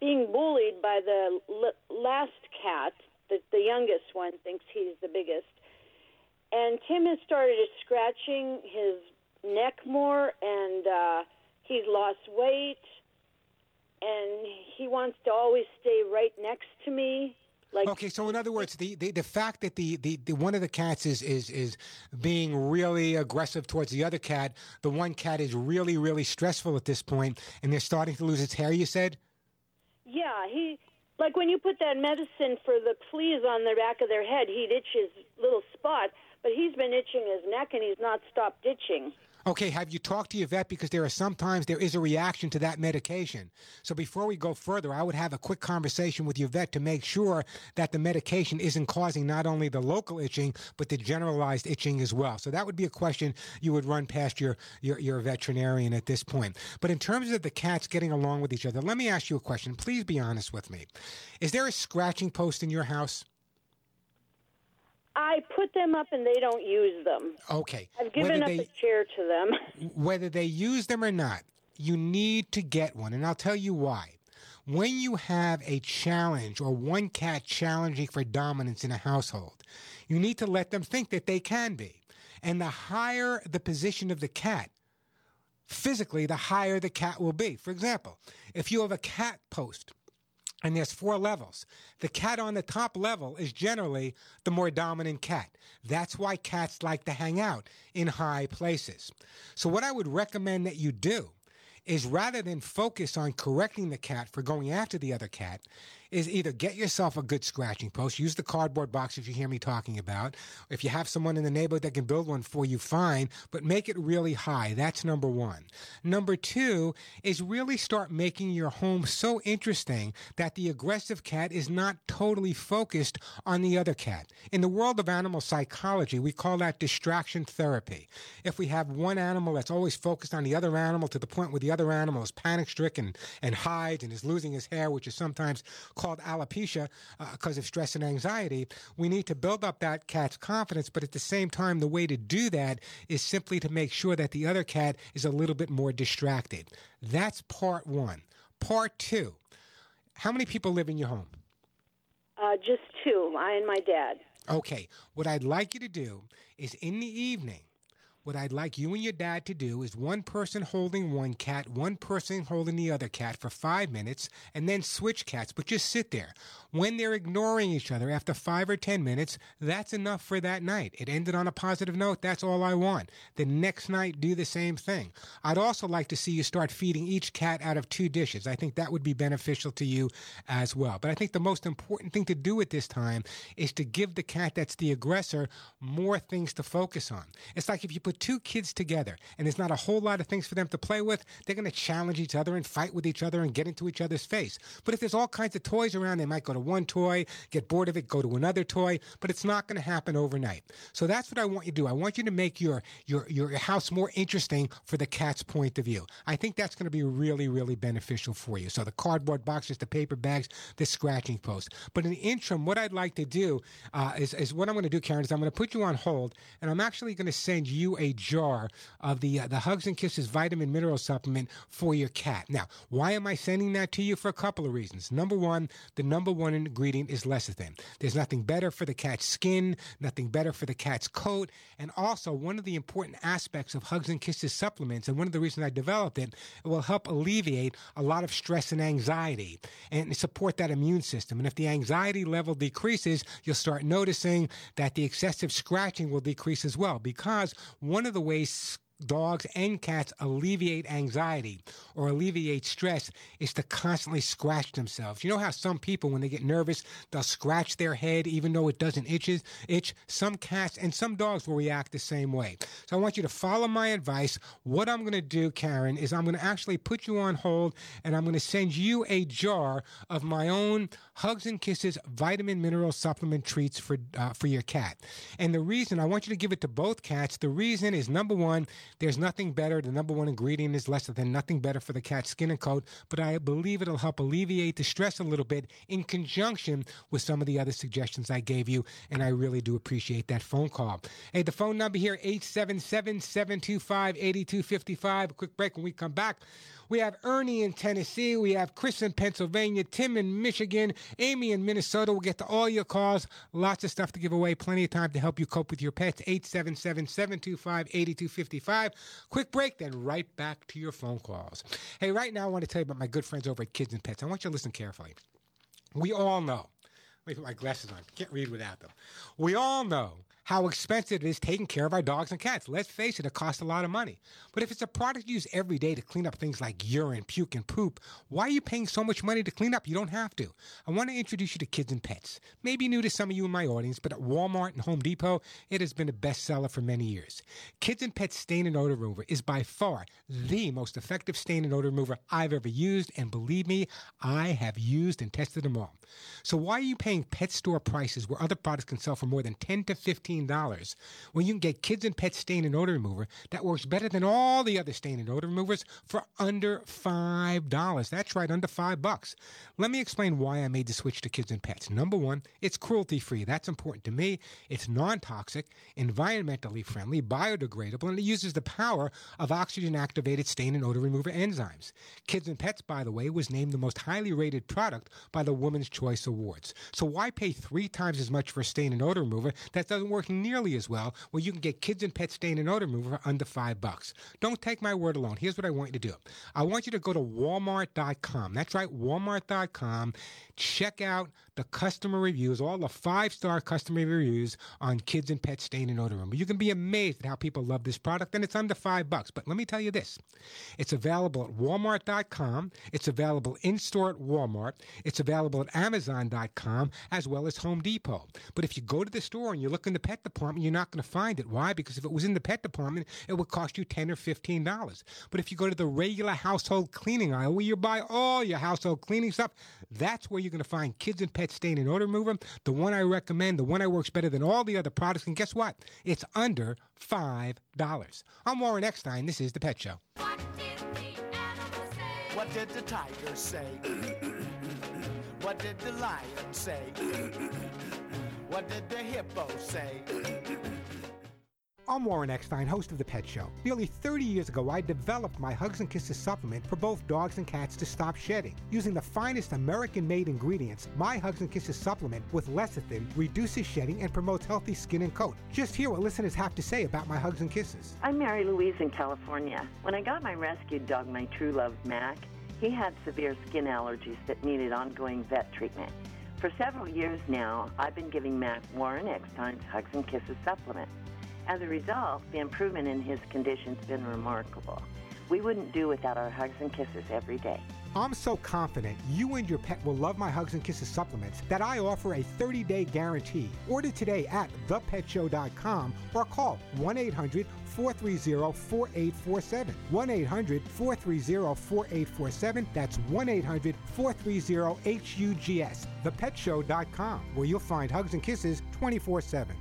being bullied by the l- last cat. The, the youngest one thinks he's the biggest. and Tim has started scratching his neck more, and uh, he's lost weight, and he wants to always stay right next to me. Like okay, so in other words, the, the, the fact that the, the, the one of the cats is, is is being really aggressive towards the other cat, the one cat is really really stressful at this point, and they're starting to lose its hair. You said. Yeah, he like when you put that medicine for the fleas on the back of their head, he'd itch his little spot, but he's been itching his neck and he's not stopped itching. Okay, have you talked to your vet because there are sometimes there is a reaction to that medication. So before we go further, I would have a quick conversation with your vet to make sure that the medication isn't causing not only the local itching but the generalized itching as well. So that would be a question you would run past your your, your veterinarian at this point. But in terms of the cats getting along with each other, let me ask you a question. Please be honest with me. Is there a scratching post in your house? I put them up and they don't use them. Okay. I've given Whether up they- a chair to them. whether they use them or not, you need to get one. And I'll tell you why. When you have a challenge or one cat challenging for dominance in a household, you need to let them think that they can be. And the higher the position of the cat, physically, the higher the cat will be. For example, if you have a cat post and there's four levels. The cat on the top level is generally the more dominant cat. That's why cats like to hang out in high places. So, what I would recommend that you do is rather than focus on correcting the cat for going after the other cat, is either get yourself a good scratching post, use the cardboard box if you hear me talking about. If you have someone in the neighborhood that can build one for you, fine, but make it really high. That's number one. Number two is really start making your home so interesting that the aggressive cat is not totally focused on the other cat. In the world of animal psychology, we call that distraction therapy. If we have one animal that's always focused on the other animal to the point where the other animal is panic stricken and hides and is losing his hair, which is sometimes called alopecia because of stress and anxiety, we need to build up that cat's confidence. But at the same time, the way to do that is simply to make sure that the other cat is a little bit more distracted. That's part one. Part two how many people live in your home? Uh, just two, I and my dad. Okay, what I'd like you to do is in the evening, what I'd like you and your dad to do is one person holding one cat, one person holding the other cat for five minutes, and then switch cats, but just sit there. When they're ignoring each other after five or ten minutes, that's enough for that night. It ended on a positive note. That's all I want. The next night, do the same thing. I'd also like to see you start feeding each cat out of two dishes. I think that would be beneficial to you as well. But I think the most important thing to do at this time is to give the cat that's the aggressor more things to focus on. It's like if you put two kids together and there's not a whole lot of things for them to play with, they're going to challenge each other and fight with each other and get into each other's face. But if there's all kinds of toys around, they might go to one toy, get bored of it, go to another toy, but it's not going to happen overnight. So that's what I want you to do. I want you to make your your your house more interesting for the cat's point of view. I think that's going to be really really beneficial for you. So the cardboard boxes, the paper bags, the scratching post. But in the interim, what I'd like to do uh, is is what I'm going to do, Karen, is I'm going to put you on hold, and I'm actually going to send you a jar of the uh, the Hugs and Kisses vitamin mineral supplement for your cat. Now, why am I sending that to you? For a couple of reasons. Number one, the number one ingredient is lecithin. There's nothing better for the cat's skin, nothing better for the cat's coat, and also one of the important aspects of Hugs and Kisses supplements, and one of the reasons I developed it, it will help alleviate a lot of stress and anxiety and support that immune system. And if the anxiety level decreases, you'll start noticing that the excessive scratching will decrease as well because of the ways dogs and cats alleviate anxiety or alleviate stress is to constantly scratch themselves. You know how some people, when they get nervous, they'll scratch their head even though it doesn't itches, itch? Some cats and some dogs will react the same way. So I want you to follow my advice. What I'm going to do, Karen, is I'm going to actually put you on hold and I'm going to send you a jar of my own Hugs and Kisses vitamin mineral supplement treats for uh, for your cat. And the reason I want you to give it to both cats, the reason is number one, there's nothing better. The number one ingredient is lecithin, nothing better for the cat's skin and coat, but I believe it'll help alleviate the stress a little bit in conjunction with some of the other suggestions I gave you. And I really do appreciate that phone call. Hey, the phone number here, 877 725 8255. A quick break when we come back. We have Ernie in Tennessee. We have Chris in Pennsylvania, Tim in Michigan, Amy in Minnesota. We'll get to all your calls. Lots of stuff to give away. Plenty of time to help you cope with your pets. 877 725 8255. Quick break, then right back to your phone calls. Hey, right now I want to tell you about my good friends over at Kids and Pets. I want you to listen carefully. We all know. Let me put my glasses on. Can't read without them. We all know how expensive it is taking care of our dogs and cats. Let's face it, it costs a lot of money. But if it's a product you use every day to clean up things like urine, puke, and poop, why are you paying so much money to clean up? You don't have to. I want to introduce you to Kids and Pets. Maybe new to some of you in my audience, but at Walmart and Home Depot, it has been a bestseller for many years. Kids and Pets Stain and Odor Remover is by far the most effective stain and odor remover I've ever used, and believe me, I have used and tested them all. So why are you paying pet store prices where other products can sell for more than 10 to 15 dollars when you can get kids and pet stain and odor remover that works better than all the other stain and odor removers for under five dollars? That's right, under five bucks. Let me explain why I made the switch to kids and pets. Number one, it's cruelty free. That's important to me. It's non toxic, environmentally friendly, biodegradable, and it uses the power of oxygen activated stain and odor remover enzymes. Kids and Pets, by the way, was named the most highly rated product by the Women's Choice Awards. So why pay three times as much for a stain and odor remover that doesn't work nearly as well when you can get Kids and Pet stain and odor remover for under five bucks? Don't take my word alone. Here's what I want you to do. I want you to go to walmart.com. That's right, walmart.com. Check out the customer reviews, all the five-star customer reviews on Kids and Pet stain and odor remover. You can be amazed at how people love this product, and it's under five bucks. But let me tell you this: it's available at Walmart.com. It's available in store at Walmart. It's available at Amazon.com as well as Home Depot. But if you go to the store and you look in the pet department, you're not going to find it. Why? Because if it was in the pet department, it would cost you ten or fifteen dollars. But if you go to the regular household cleaning aisle where you buy all your household cleaning stuff, that's where you're going to find Kids and Pet stain and odor remover. The one I recommend, the one that works better than all the other products. And guess what? It's under five dollars. I'm Warren Eckstein. This is the Pet Show. What did the tiger say? what did the lion say? what did the hippo say? I'm Warren Eckstein, host of The Pet Show. Nearly 30 years ago, I developed my Hugs and Kisses supplement for both dogs and cats to stop shedding. Using the finest American made ingredients, my Hugs and Kisses supplement with lecithin reduces shedding and promotes healthy skin and coat. Just hear what listeners have to say about my Hugs and Kisses. I'm Mary Louise in California. When I got my rescued dog, my true love, Mac, he had severe skin allergies that needed ongoing vet treatment. For several years now, I've been giving Mac Warren Eckstein's Hugs and Kisses supplement. As a result, the improvement in his condition's been remarkable. We wouldn't do without our hugs and kisses every day. I'm so confident you and your pet will love my Hugs and Kisses supplements that I offer a 30 day guarantee. Order today at thepetshow.com or call 1 800 430 4847. 1 800 430 4847. That's 1 800 430 HUGS. Thepetshow.com, where you'll find Hugs and Kisses 24 7.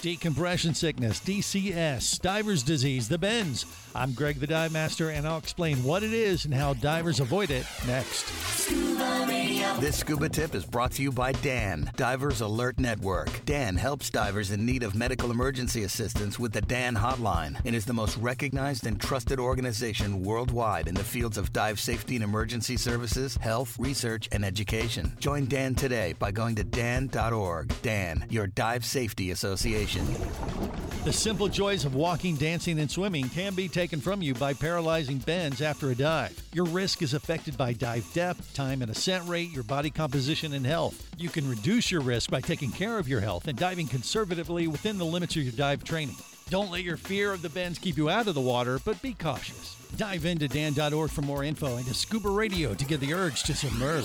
Decompression sickness, DCS, diver's disease, the bends. I'm Greg the Dive Master, and I'll explain what it is and how divers avoid it next. This scuba tip is brought to you by Dan, Divers Alert Network. Dan helps divers in need of medical emergency assistance with the Dan Hotline and is the most recognized and trusted organization worldwide in the fields of dive safety and emergency services, health, research, and education. Join Dan today by going to dan.org. Dan, your dive safety association. The simple joys of walking, dancing, and swimming can be taken from you by paralyzing bends after a dive. Your risk is affected by dive depth, time and ascent rate, your body composition, and health. You can reduce your risk by taking care of your health and diving conservatively within the limits of your dive training. Don't let your fear of the bends keep you out of the water, but be cautious. Dive into dan.org for more info and to Scuba Radio to get the urge to submerge.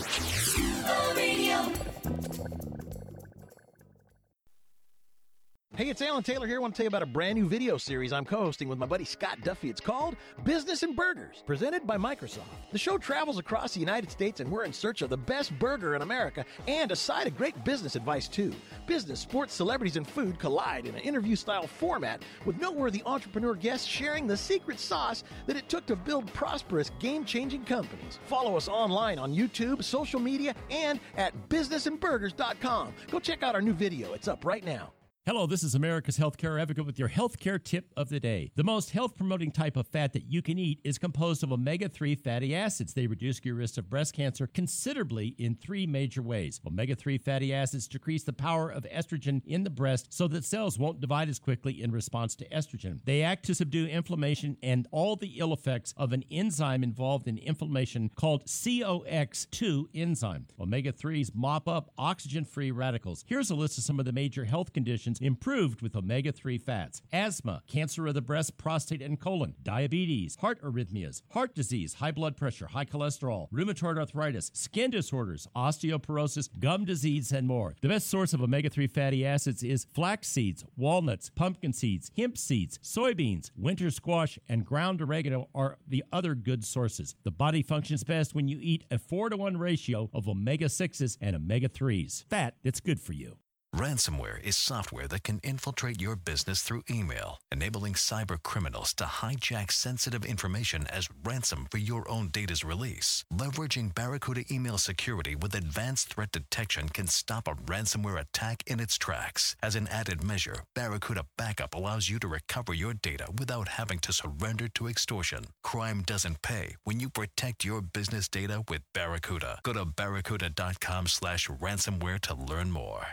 Hey, it's Alan Taylor here. I want to tell you about a brand new video series I'm co hosting with my buddy Scott Duffy. It's called Business and Burgers, presented by Microsoft. The show travels across the United States, and we're in search of the best burger in America and a side of great business advice, too. Business, sports, celebrities, and food collide in an interview style format with noteworthy entrepreneur guests sharing the secret sauce that it took to build prosperous, game changing companies. Follow us online on YouTube, social media, and at businessandburgers.com. Go check out our new video, it's up right now. Hello, this is America's Healthcare Advocate with your healthcare tip of the day. The most health promoting type of fat that you can eat is composed of omega 3 fatty acids. They reduce your risk of breast cancer considerably in three major ways. Omega 3 fatty acids decrease the power of estrogen in the breast so that cells won't divide as quickly in response to estrogen. They act to subdue inflammation and all the ill effects of an enzyme involved in inflammation called COX2 enzyme. Omega 3s mop up oxygen free radicals. Here's a list of some of the major health conditions improved with omega 3 fats asthma, cancer of the breast, prostate, and colon, diabetes, heart arrhythmias, heart disease, high blood pressure, high cholesterol, rheumatoid arthritis, skin disorders, osteoporosis, gum disease, and more. The best source of omega 3 fatty acids is flax seeds, walnuts, pumpkin seeds, hemp seeds, soybeans, winter squash, and ground oregano are the other good sources. The body functions best when you eat a 4 to 1 ratio of omega 6s and omega 3s. Fat that's good for you. Ransomware is software that can infiltrate your business through email, enabling cyber criminals to hijack sensitive information as ransom for your own data's release. Leveraging Barracuda email security with advanced threat detection can stop a ransomware attack in its tracks. As an added measure, Barracuda Backup allows you to recover your data without having to surrender to extortion. Crime doesn't pay when you protect your business data with Barracuda. Go to barracuda.com slash ransomware to learn more.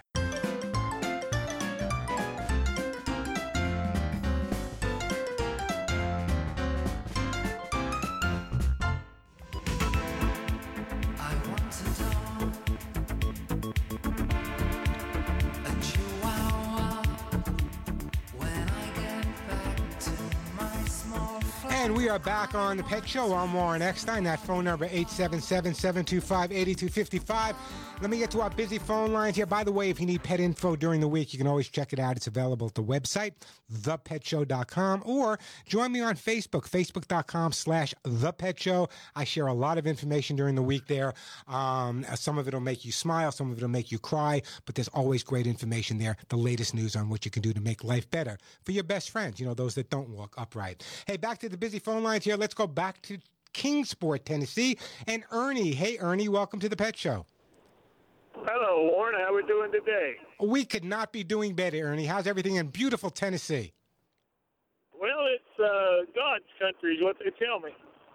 And we are back on the Pet Show. I'm Warren Eckstein. That phone number 877-725-8255. Let me get to our busy phone lines here. By the way, if you need pet info during the week, you can always check it out. It's available at the website, thepetshow.com, or join me on Facebook, facebook.com slash thepetshow. I share a lot of information during the week there. Um, some of it will make you smile, some of it will make you cry, but there's always great information there. The latest news on what you can do to make life better for your best friends, you know, those that don't walk upright. Hey, back to the busy phone lines here. Let's go back to Kingsport, Tennessee. And Ernie. Hey, Ernie, welcome to the Pet Show. Hello, Warren. How are we doing today? We could not be doing better, Ernie. How's everything in beautiful Tennessee? Well, it's uh, God's country, is what they tell me.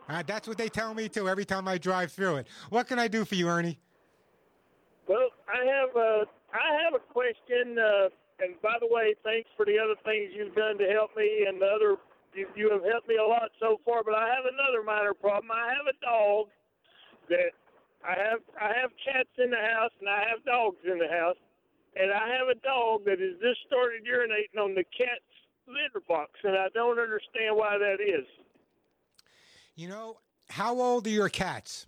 Uh, that's what they tell me too every time I drive through it. What can I do for you, Ernie? Well, I have a I have a question. Uh, and by the way, thanks for the other things you've done to help me, and the other you, you have helped me a lot so far. But I have another minor problem. I have a dog that I have I have cats in the house and I have dogs in the house, and I have a dog that has just started urinating on the cat's litter box, and I don't understand why that is. You know, how old are your cats?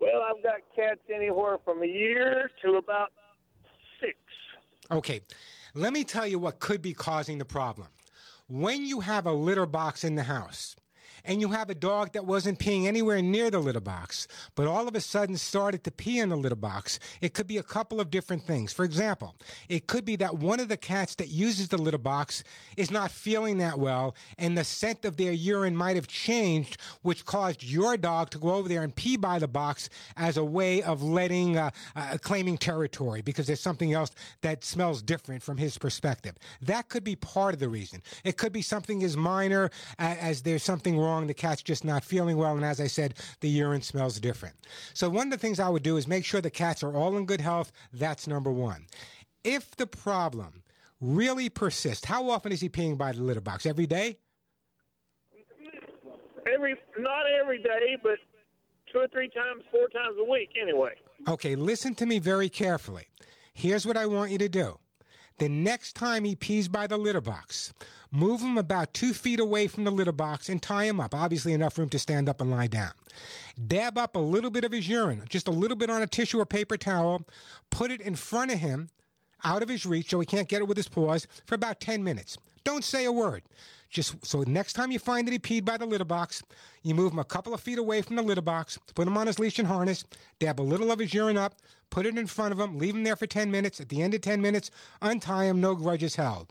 Well, I've got cats anywhere from a year to about six. Okay, let me tell you what could be causing the problem. When you have a litter box in the house, and you have a dog that wasn't peeing anywhere near the litter box, but all of a sudden started to pee in the litter box, it could be a couple of different things. For example, it could be that one of the cats that uses the litter box is not feeling that well, and the scent of their urine might have changed, which caused your dog to go over there and pee by the box as a way of letting, uh, uh, claiming territory because there's something else that smells different from his perspective. That could be part of the reason. It could be something as minor as, as there's something wrong the cat's just not feeling well. And as I said, the urine smells different. So one of the things I would do is make sure the cats are all in good health. That's number one. If the problem really persists, how often is he peeing by the litter box? Every day? Every not every day, but two or three times, four times a week anyway. Okay, listen to me very carefully. Here's what I want you to do. The next time he pees by the litter box, move him about two feet away from the litter box and tie him up. Obviously, enough room to stand up and lie down. Dab up a little bit of his urine, just a little bit on a tissue or paper towel, put it in front of him, out of his reach so he can't get it with his paws, for about 10 minutes. Don't say a word. Just so next time you find that he peed by the litter box, you move him a couple of feet away from the litter box, put him on his leash and harness, dab a little of his urine up, put it in front of him, leave him there for 10 minutes. At the end of 10 minutes, untie him, no grudges held.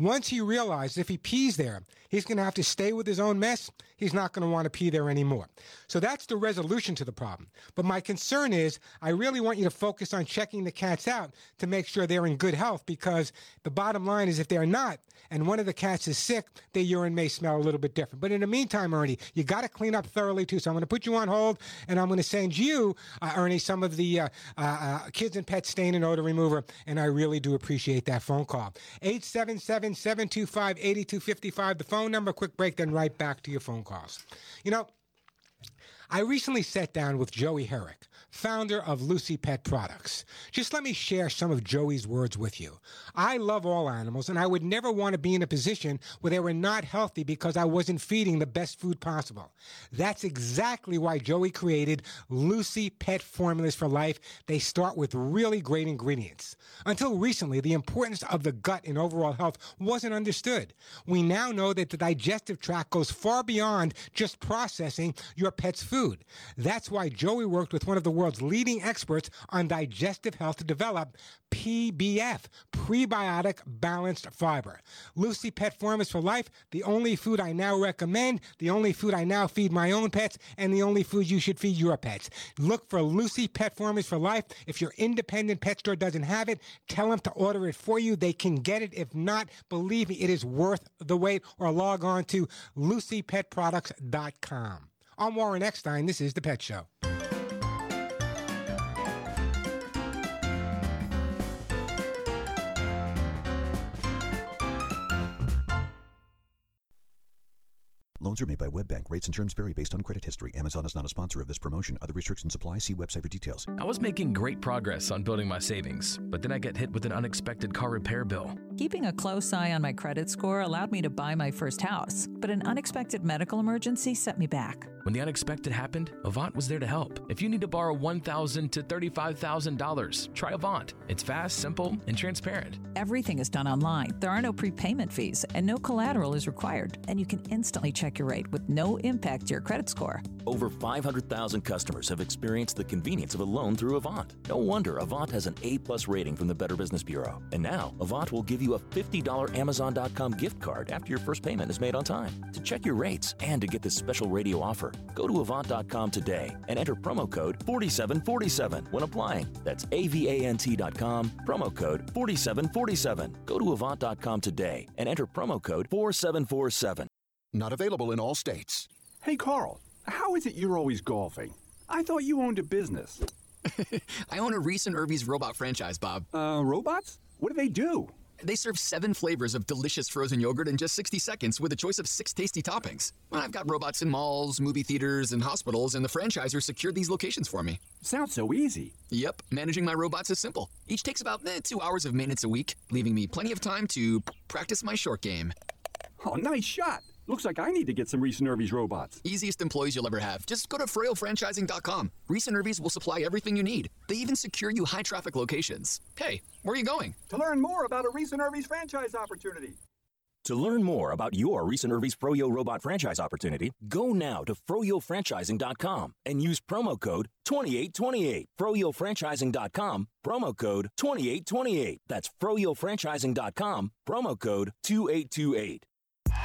Once he realizes if he pees there, he's going to have to stay with his own mess, he's not going to want to pee there anymore. So that's the resolution to the problem. But my concern is I really want you to focus on checking the cats out to make sure they're in good health because the bottom line is if they're not and one of the cats is sick, their urine may smell a little bit different. But in the meantime, Ernie, you got to clean up thoroughly too. So I'm going to put you on hold and I'm going to send you, uh, Ernie, some of the uh, uh, uh, kids and pet stain and odor remover. And I really do appreciate that phone call. 877 725 8255, the phone number. Quick break, then right back to your phone calls. You know, I recently sat down with Joey Herrick, founder of Lucy Pet Products. Just let me share some of Joey's words with you. I love all animals, and I would never want to be in a position where they were not healthy because I wasn't feeding the best food possible. That's exactly why Joey created Lucy Pet Formulas for Life. They start with really great ingredients. Until recently, the importance of the gut in overall health wasn't understood. We now know that the digestive tract goes far beyond just processing your pet's food. That's why Joey worked with one of the world's leading experts on digestive health to develop PBF, prebiotic balanced fiber. Lucy Pet Formulas for Life, the only food I now recommend, the only food I now feed my own pets, and the only food you should feed your pets. Look for Lucy Pet Formulas for Life. If your independent pet store doesn't have it, tell them to order it for you. They can get it. If not, believe me, it is worth the wait. Or log on to lucypetproducts.com. I'm Warren Eckstein. This is The Pet Show. Loans are made by WebBank. Rates and terms vary based on credit history. Amazon is not a sponsor of this promotion. Other restrictions apply. See website for details. I was making great progress on building my savings, but then I get hit with an unexpected car repair bill. Keeping a close eye on my credit score allowed me to buy my first house, but an unexpected medical emergency set me back. When the unexpected happened, Avant was there to help. If you need to borrow $1,000 to $35,000, try Avant. It's fast, simple, and transparent. Everything is done online. There are no prepayment fees, and no collateral is required, and you can instantly check your rate with no impact to your credit score. Over 500,000 customers have experienced the convenience of a loan through Avant. No wonder Avant has an A-plus rating from the Better Business Bureau. And now, Avant will give you a $50 Amazon.com gift card after your first payment is made on time. To check your rates and to get this special radio offer, go to Avant.com today and enter promo code 4747 when applying. That's AVANT.com, promo code 4747. Go to Avant.com today and enter promo code 4747. Not available in all states. Hey, Carl, how is it you're always golfing? I thought you owned a business. I own a Reis and Irvy's robot franchise, Bob. Uh, robots? What do they do? They serve seven flavors of delicious frozen yogurt in just 60 seconds with a choice of six tasty toppings. I've got robots in malls, movie theaters, and hospitals, and the franchisor secured these locations for me. Sounds so easy. Yep, managing my robots is simple. Each takes about eh, two hours of maintenance a week, leaving me plenty of time to practice my short game. Oh, nice shot. Looks like I need to get some Reis and Irvy's robots. Easiest employees you'll ever have. Just go to froyofranchising.com. Reis and Irvy's will supply everything you need. They even secure you high traffic locations. Hey, where are you going? To learn more about a Reis and Irvy's franchise opportunity. To learn more about your Reis and Irvy's Froyo robot franchise opportunity, go now to froyofranchising.com and use promo code 2828. froyofranchising.com, promo code 2828. That's froyofranchising.com, promo code 2828.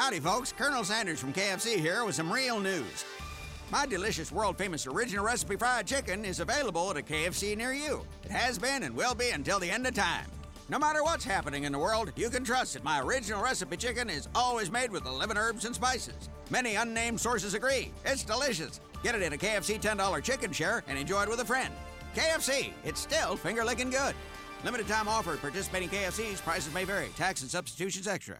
Howdy, folks. Colonel Sanders from KFC here with some real news. My delicious, world famous original recipe fried chicken is available at a KFC near you. It has been and will be until the end of time. No matter what's happening in the world, you can trust that my original recipe chicken is always made with 11 herbs and spices. Many unnamed sources agree. It's delicious. Get it in a KFC $10 chicken share and enjoy it with a friend. KFC, it's still finger licking good. Limited time offer at participating KFCs. Prices may vary. Tax and substitutions extra.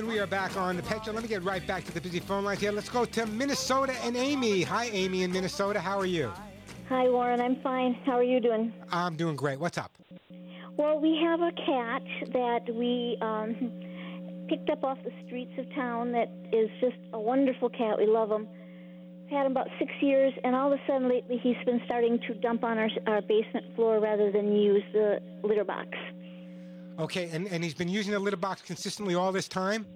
And we are back on the show. Let me get right back to the busy phone lines here. Let's go to Minnesota and Amy. Hi, Amy in Minnesota. How are you? Hi, Warren. I'm fine. How are you doing? I'm doing great. What's up? Well, we have a cat that we um, picked up off the streets of town that is just a wonderful cat. We love him. Had him about six years, and all of a sudden lately he's been starting to dump on our, our basement floor rather than use the litter box. Okay, and, and he's been using the litter box consistently all this time?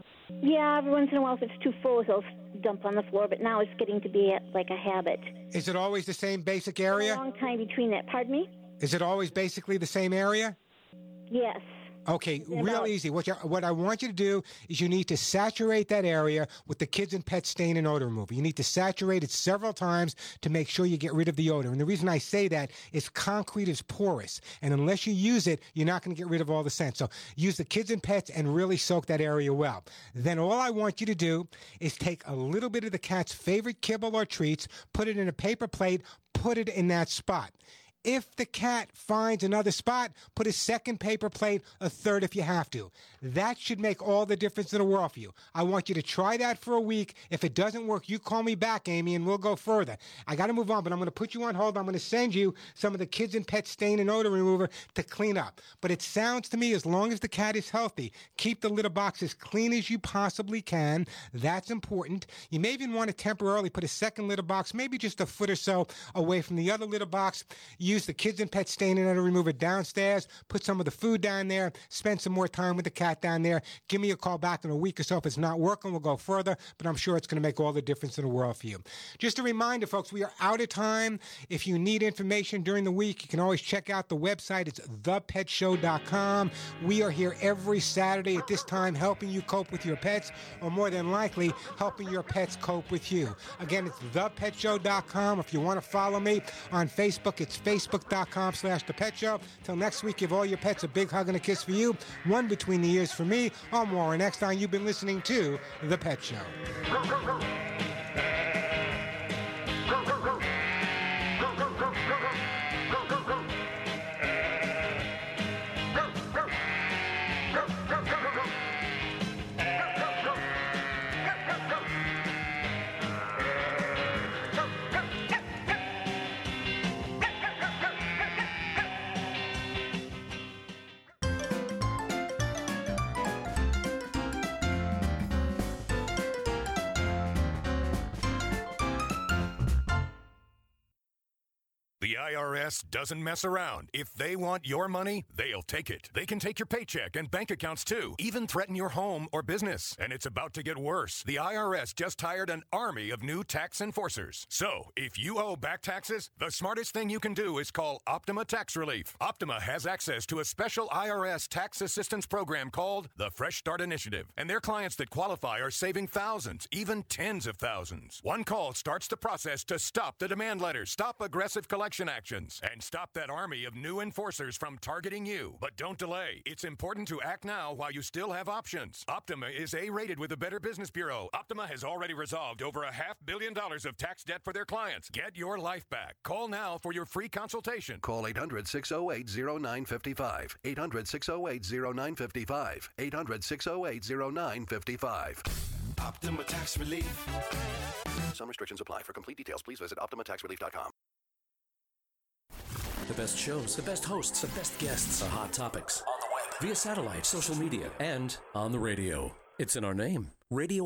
Yeah, every once in a while if it's too full he'll dump on the floor, but now it's getting to be like a habit. Is it always the same basic area? A long time between that. Pardon me? Is it always basically the same area? Yes. Okay, real about- easy. What, you, what I want you to do is you need to saturate that area with the kids and pet stain and odor remover. You need to saturate it several times to make sure you get rid of the odor. And the reason I say that is concrete is porous, and unless you use it, you're not going to get rid of all the scent. So use the kids and pets and really soak that area well. Then all I want you to do is take a little bit of the cat's favorite kibble or treats, put it in a paper plate, put it in that spot. If the cat finds another spot, put a second paper plate, a third if you have to. That should make all the difference in the world for you. I want you to try that for a week. If it doesn't work, you call me back, Amy, and we'll go further. I got to move on, but I'm going to put you on hold. I'm going to send you some of the kids and pet stain and odor remover to clean up. But it sounds to me as long as the cat is healthy, keep the litter box as clean as you possibly can. That's important. You may even want to temporarily put a second litter box, maybe just a foot or so away from the other litter box. Use the kids and pet stain and odor remover downstairs. Put some of the food down there. Spend some more time with the cat down there. Give me a call back in a week or so. If it's not working, we'll go further. But I'm sure it's going to make all the difference in the world for you. Just a reminder, folks, we are out of time. If you need information during the week, you can always check out the website. It's thepetshow.com. We are here every Saturday at this time helping you cope with your pets, or more than likely, helping your pets cope with you. Again, it's thepetshow.com. If you want to follow me on Facebook, it's facebook.com slash the pet show. Till next week, give all your pets a big hug and a kiss for you. One between the ears for me. I'm Warren Eckstein. You've been listening to The Pet Show. IRS doesn't mess around. If they want your money, they'll take it. They can take your paycheck and bank accounts too, even threaten your home or business. And it's about to get worse. The IRS just hired an army of new tax enforcers. So, if you owe back taxes, the smartest thing you can do is call Optima Tax Relief. Optima has access to a special IRS tax assistance program called the Fresh Start Initiative. And their clients that qualify are saving thousands, even tens of thousands. One call starts the process to stop the demand letters, stop aggressive collection actions, and stop that army of new enforcers from targeting you. But don't delay. It's important to act now while you still have options. Optima is A rated with the Better Business Bureau. Optima has already resolved over a half billion dollars of tax debt for their clients. Get your life back. Call now for your free consultation. Call 800 608 0955. 800 608 0955. 800 608 0955. Optima Tax Relief. Some restrictions apply. For complete details, please visit OptimaTaxRelief.com. The best shows, the best hosts, the best guests, the hot topics. On the web, via satellite, social media, and on the radio. It's in our name. Radio